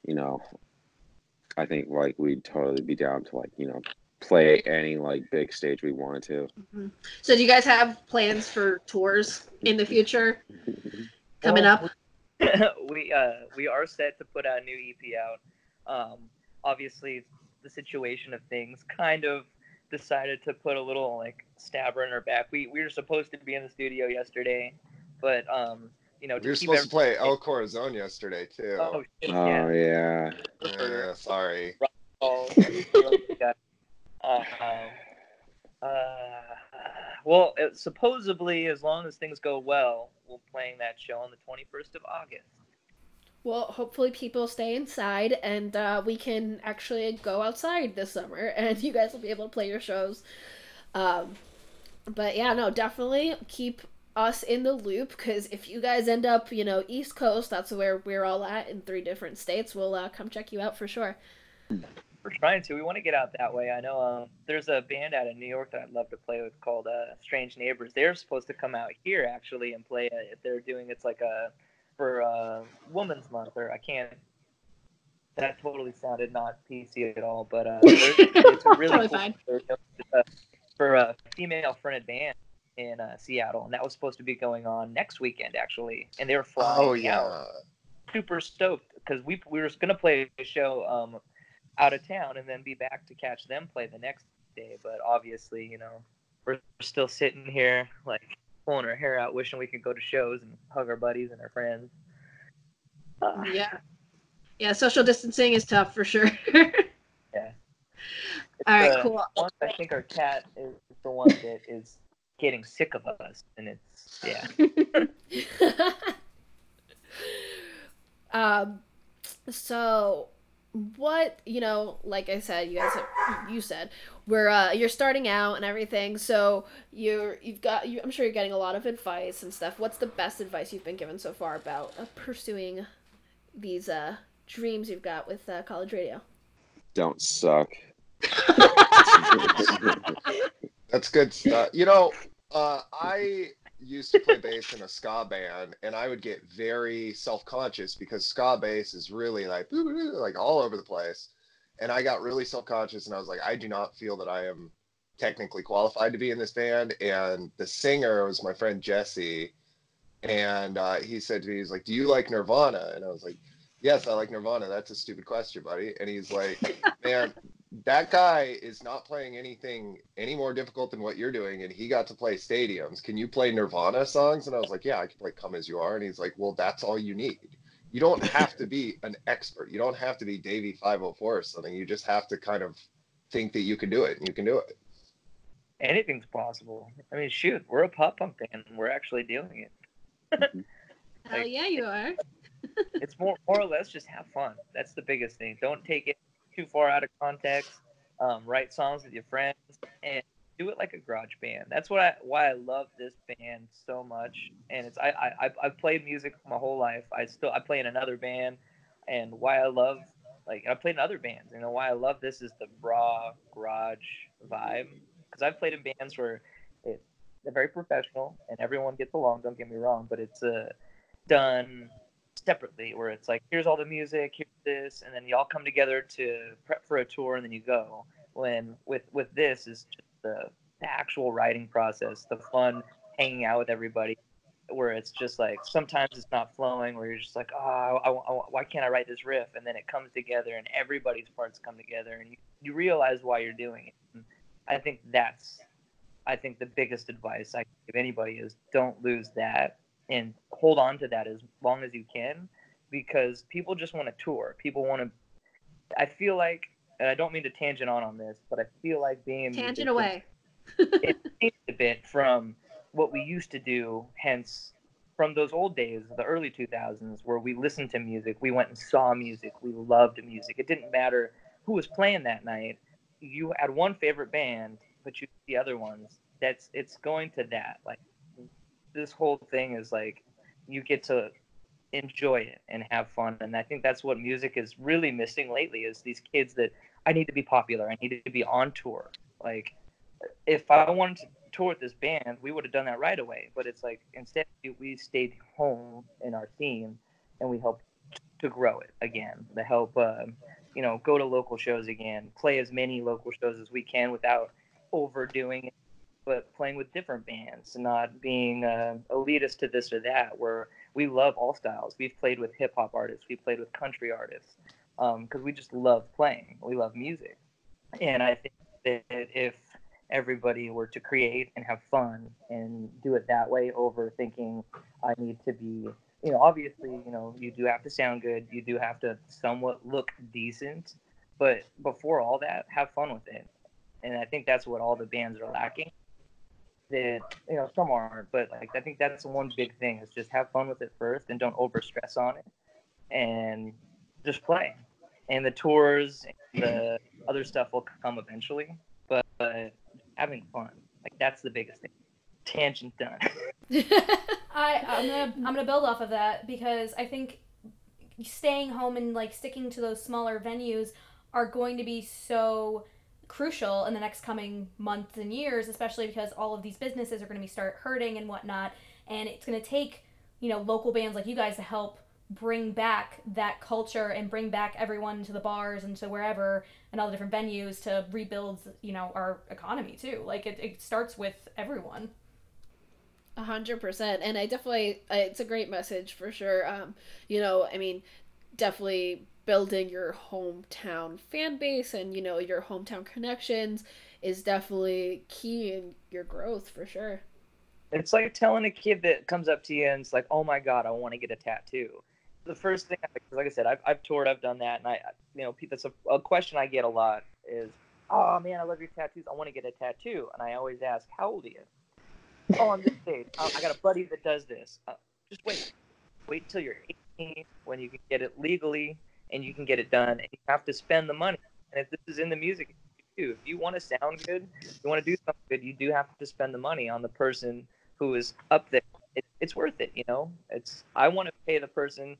You know, I think like we'd totally be down to like you know play any like big stage we wanted to. So, do you guys have plans for tours in the future coming Well, up? we uh we are set to put a new EP out. Um, obviously, the situation of things kind of decided to put a little like stabber in her back. We we were supposed to be in the studio yesterday, but um, you know, to We were supposed to play El Corazon yesterday too. Oh, shit, Oh yeah. yeah. yeah, sorry. Oh, uh, uh, well, it, supposedly, as long as things go well, we're playing that show on the 21st of August. Well, hopefully people stay inside and uh, we can actually go outside this summer and you guys will be able to play your shows. Um, but yeah, no, definitely keep us in the loop because if you guys end up, you know, East Coast, that's where we're all at in three different states, we'll uh, come check you out for sure. We're trying to. We want to get out that way. I know um, there's a band out of New York that I'd love to play with called uh, Strange Neighbors. They're supposed to come out here actually and play. Uh, they're doing it's like a for uh, Women's Month or I can't. That totally sounded not PC at all, but uh, it's a really Totally cool fine. they're doing it, uh, for a female fronted band in uh, Seattle, and that was supposed to be going on next weekend actually, and they were flying Oh out super stoked because we we were gonna play a show um out of town and then be back to catch them play the next day. But obviously, you know, we're still sitting here like pulling our hair out, wishing we could go to shows and hug our buddies and our friends. Uh, Yeah. Yeah, social distancing is tough for sure. Yeah. All right, uh, cool. one, I think our cat is the one that is getting sick of us, and it's yeah. um, so what you know, like I said, you guys, have, you said we're uh, you're starting out and everything. So you're you've got you, I'm sure you're getting a lot of advice and stuff. What's the best advice you've been given so far about uh, pursuing these uh dreams you've got with uh, college radio? Don't suck. That's good stuff. You know, uh, I used to play bass in a ska band, and I would get very self-conscious because ska bass is really like like all over the place, and I got really self-conscious, and I was like, I do not feel that I am technically qualified to be in this band. And the singer was my friend Jesse, and uh, he said to me, he's like, "Do you like Nirvana?" And I was like, "Yes, I like Nirvana. That's a stupid question, buddy." And he's like, "Man." That guy is not playing anything any more difficult than what you're doing and he got to play stadiums can you play nirvana songs and i was like yeah i can play come as you are and he's like well that's all you need you don't have to be an expert you don't have to be davey 504 or something you just have to kind of think that you can do it and you can do it Anything's possible. I mean, shoot, we're a pop punk band, and we're actually doing it. Mm-hmm. Hell yeah, you are. it's more more or less just have fun. That's the biggest thing. Don't take it too far out of context. Um, write songs with your friends and do it like a garage band. That's what I why I love this band so much. And it's I I I've- played music my whole life. I still I play in another band, and why I love like I played in other bands. You know why I love this is the raw garage vibe because I've played in bands where it they're very professional and everyone gets along. Don't get me wrong, but it's uh, done separately where it's like here's all the music here's this and then you all come together to prep for a tour and then you go. When with with this is just the, the actual writing process the fun hanging out with everybody where it's just like sometimes it's not flowing where you're just like oh I, I, why can't i write this riff? And then it comes together and everybody's parts come together and you, you realize why you're doing it. And i think that's i think the biggest advice i can give anybody is don't lose that and hold on to that as long as you can because people just want to tour. People want to i feel like and i don't mean to tangent on on this but i feel like being Tangent away. it changed a bit from what we used to do hence from those old days the early 2000s where we listened to music we went and saw music we loved music. It didn't matter who was playing that night. You had one favorite band but you the other ones. That's it's going to that like this whole thing is like you get to enjoy it and have fun and i think that's what music is really missing lately is these kids that i need to be popular i need to be on tour like if I wanted to tour with this band, we would have done that right away. But it's like instead we stayed home in our scene and we helped to grow it again. To help, um, you know, go to local shows again, play as many local shows as we can without overdoing it, but playing with different bands, not being uh, elitist to this or that. Where we love all styles. We've played with hip hop artists, we've played with country artists, because we just love playing. We love music, and I think that if everybody were to create and have fun and do it that way over thinking I need to be you know obviously you know you do have to sound good you do have to somewhat look decent but before all that have fun with it and I think that's what all the bands are lacking that you know some aren't but like I think that's one big thing is just have fun with it first and don't over stress on it and just play and the tours and the other stuff will come eventually but, but having fun. Like that's the biggest thing. Tangent done. I I'm gonna I'm gonna build off of that because I think staying home and like sticking to those smaller venues are going to be so crucial in the next coming months and years, especially because all of these businesses are going to be start hurting and whatnot, and it's going to take you know local bands like you guys to help bring back that culture and bring back everyone to the bars and to wherever and all the different venues to rebuild you know our economy too. Like it, it starts with everyone. A hundred percent, and I definitely it's a great message for sure. Um, you know, I mean, definitely building your hometown fan base and you know your hometown connections is definitely key in your growth for sure. It's like telling a kid that comes up to you and it's like, "Oh my god, I want to get a tattoo." The first thing, like I said, I've, I've toured, I've done that, and I, you know, that's a, a question I get a lot is, "Oh man, I love your tattoos. I want to get a tattoo." And I always ask, "How old are you?" oh, I'm this age. I got a buddy that does this. Uh, just wait. Wait till you're 18 when you can get it legally and you can get it done. And you have to spend the money. And if this is in the music, too, if you want to sound good, you want to do something good, you do have to spend the money on the person who is up there. It, it's worth it, you know. It's I want to pay the person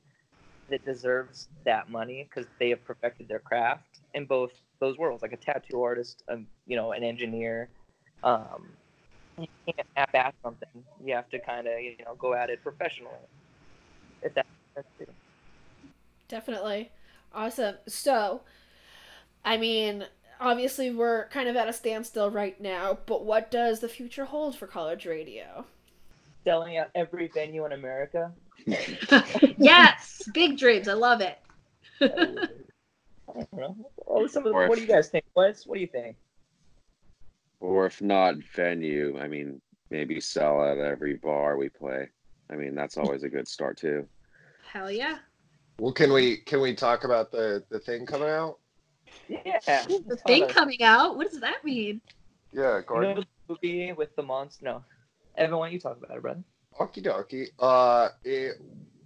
that deserves that money because they have perfected their craft in both those worlds, like a tattoo artist, um, you know, an engineer. Um, you can't half-ass something. You have to kind of, you know, go at it professionally. If that. Definitely. Awesome. So, I mean, obviously we're kind of at a standstill right now, but what does the future hold for college radio? Selling out every venue in America. yes, big dreams. I love it. I don't know. Oh, some of the, Or what do you guys think, Wes? What do you think? Or if not venue, I mean, maybe sell at every bar we play. I mean, that's always a good start too. Hell yeah. Well, can we can we talk about the the thing coming out? Yeah. The thing coming out? What does that mean? Yeah, You know the movie with the monster? No. Evan, why don't you talk about it, brother? Okie dokie. Uh, it,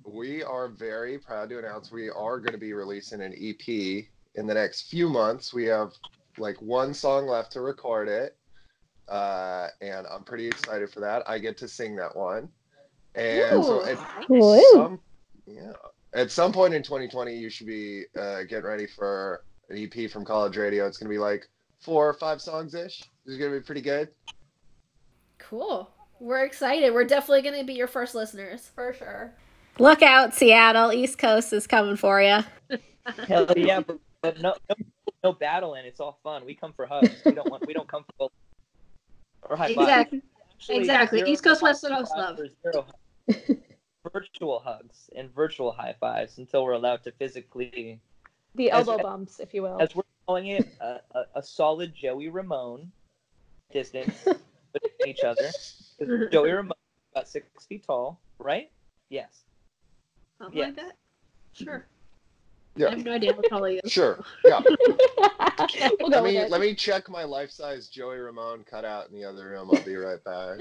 we are very proud to announce we are going to be releasing an EP in the next few months. We have like one song left to record it, uh, and I'm pretty excited for that. I get to sing that one, and so Ooh, at Woo. some, yeah, at some point in 2020, you should be uh, getting ready for an EP from College Radio. It's going to be like four or five songs ish. It's going to be pretty good. Cool. We're excited. We're definitely going to be your first listeners. for sure Look out, Seattle. East Coast is coming for you. Hell yeah, but, but no, no, no battling. It's all fun. We come for hugs. We don't want. We don't come for or high fives. Exactly. Actually, Exactly. zero East Coast, West Coast fives love. or zero hugs. virtual hugs and virtual high fives until we're allowed to physically, The As- elbow bumps, if you will. as we're calling it, a, a, a solid Joey Ramone distance between each other. Joey Ramone is about six feet tall, right? Yes. Something Yeah. like that. Sure. Yeah. I have no idea what tall he is. Sure. Yeah. we'll let me let me check my life size Joey Ramone cutout in the other room. I'll be right back.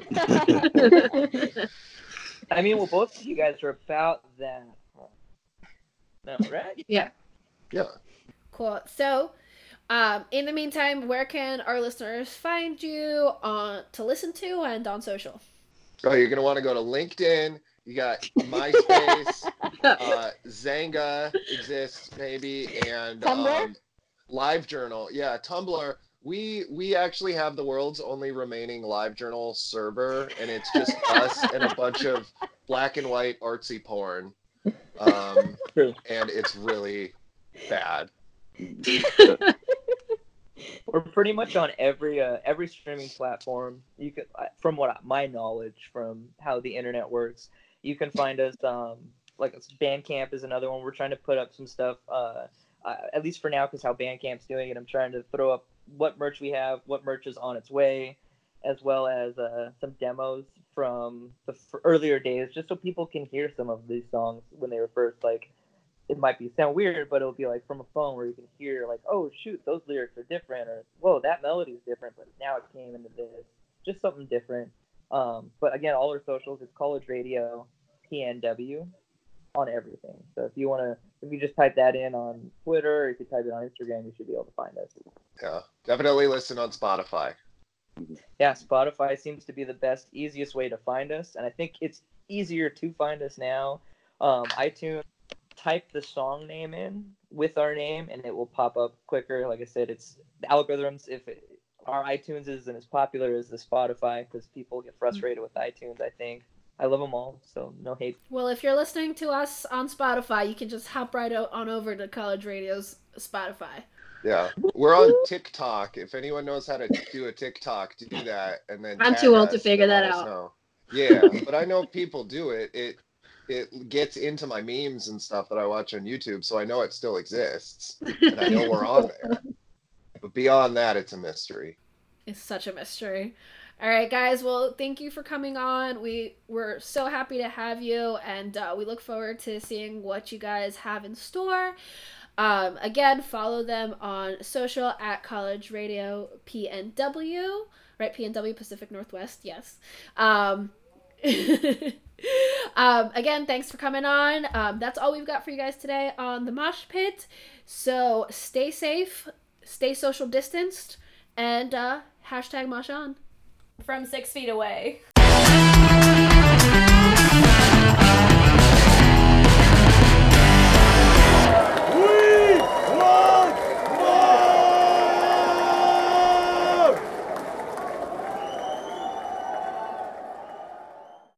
I mean, well, both of you guys are about that. No, right? Yeah. Yeah. Cool. So, um, in the meantime, where can our listeners find you on to listen to and on social? Oh, you're gonna want to go to LinkedIn. You got MySpace. uh, Xanga exists maybe, and Tumblr? um, LiveJournal. Yeah, Tumblr. We we actually have the world's only remaining LiveJournal server, and it's just us and a bunch of black and white artsy porn, um, and it's really bad. We're pretty much on every uh, every streaming platform. You can, uh, from what I, my knowledge, from how the internet works, you can find us. Um, like Bandcamp is another one. We're trying to put up some stuff. Uh, uh, at least for now, because how Bandcamp's doing it, I'm trying to throw up what merch we have, what merch is on its way, as well as uh, some demos from the f- earlier days, just so people can hear some of these songs when they were first like it might be sound weird, but it'll be like from a phone where you can hear like, oh shoot, those lyrics are different, or whoa, that melody is different, but now it came into this, just something different. Um, but again, all our socials, it's College Radio PNW on everything. So if you want to, if you just type that in on Twitter, or if you type it on Instagram, you should be able to find us. Yeah, definitely listen on Spotify. Yeah, Spotify seems to be the best, easiest way to find us, and I think it's easier to find us now. Um, iTunes, type the song name in with our name, and it will pop up quicker. Like I said, it's the algorithms. If it, our iTunes isn't as popular as the Spotify, because people get frustrated with iTunes, I think. I love them all, so no hate. Well, if you're listening to us on Spotify, you can just hop right o- on over to College Radio's Spotify. Yeah, we're on TikTok. If anyone knows how to do a TikTok, to do that, and then I'm too old to figure that out. know. Yeah, but I know people do it. It it gets into my memes and stuff that I watch on YouTube, so I know it still exists, and I know we're on there. But beyond that, it's a mystery. It's such a mystery. All right, guys. Well, thank you for coming on. We we're so happy to have you, and uh, we look forward to seeing what you guys have in store. Um, again, follow them on social at College Radio PNW, right? PNW Pacific Northwest. Yes. Um, um, again, thanks for coming on. Um, that's all we've got for you guys today on the Mosh Pit. So stay safe, stay social distanced, and uh, hashtag Mosh on. From six feet away.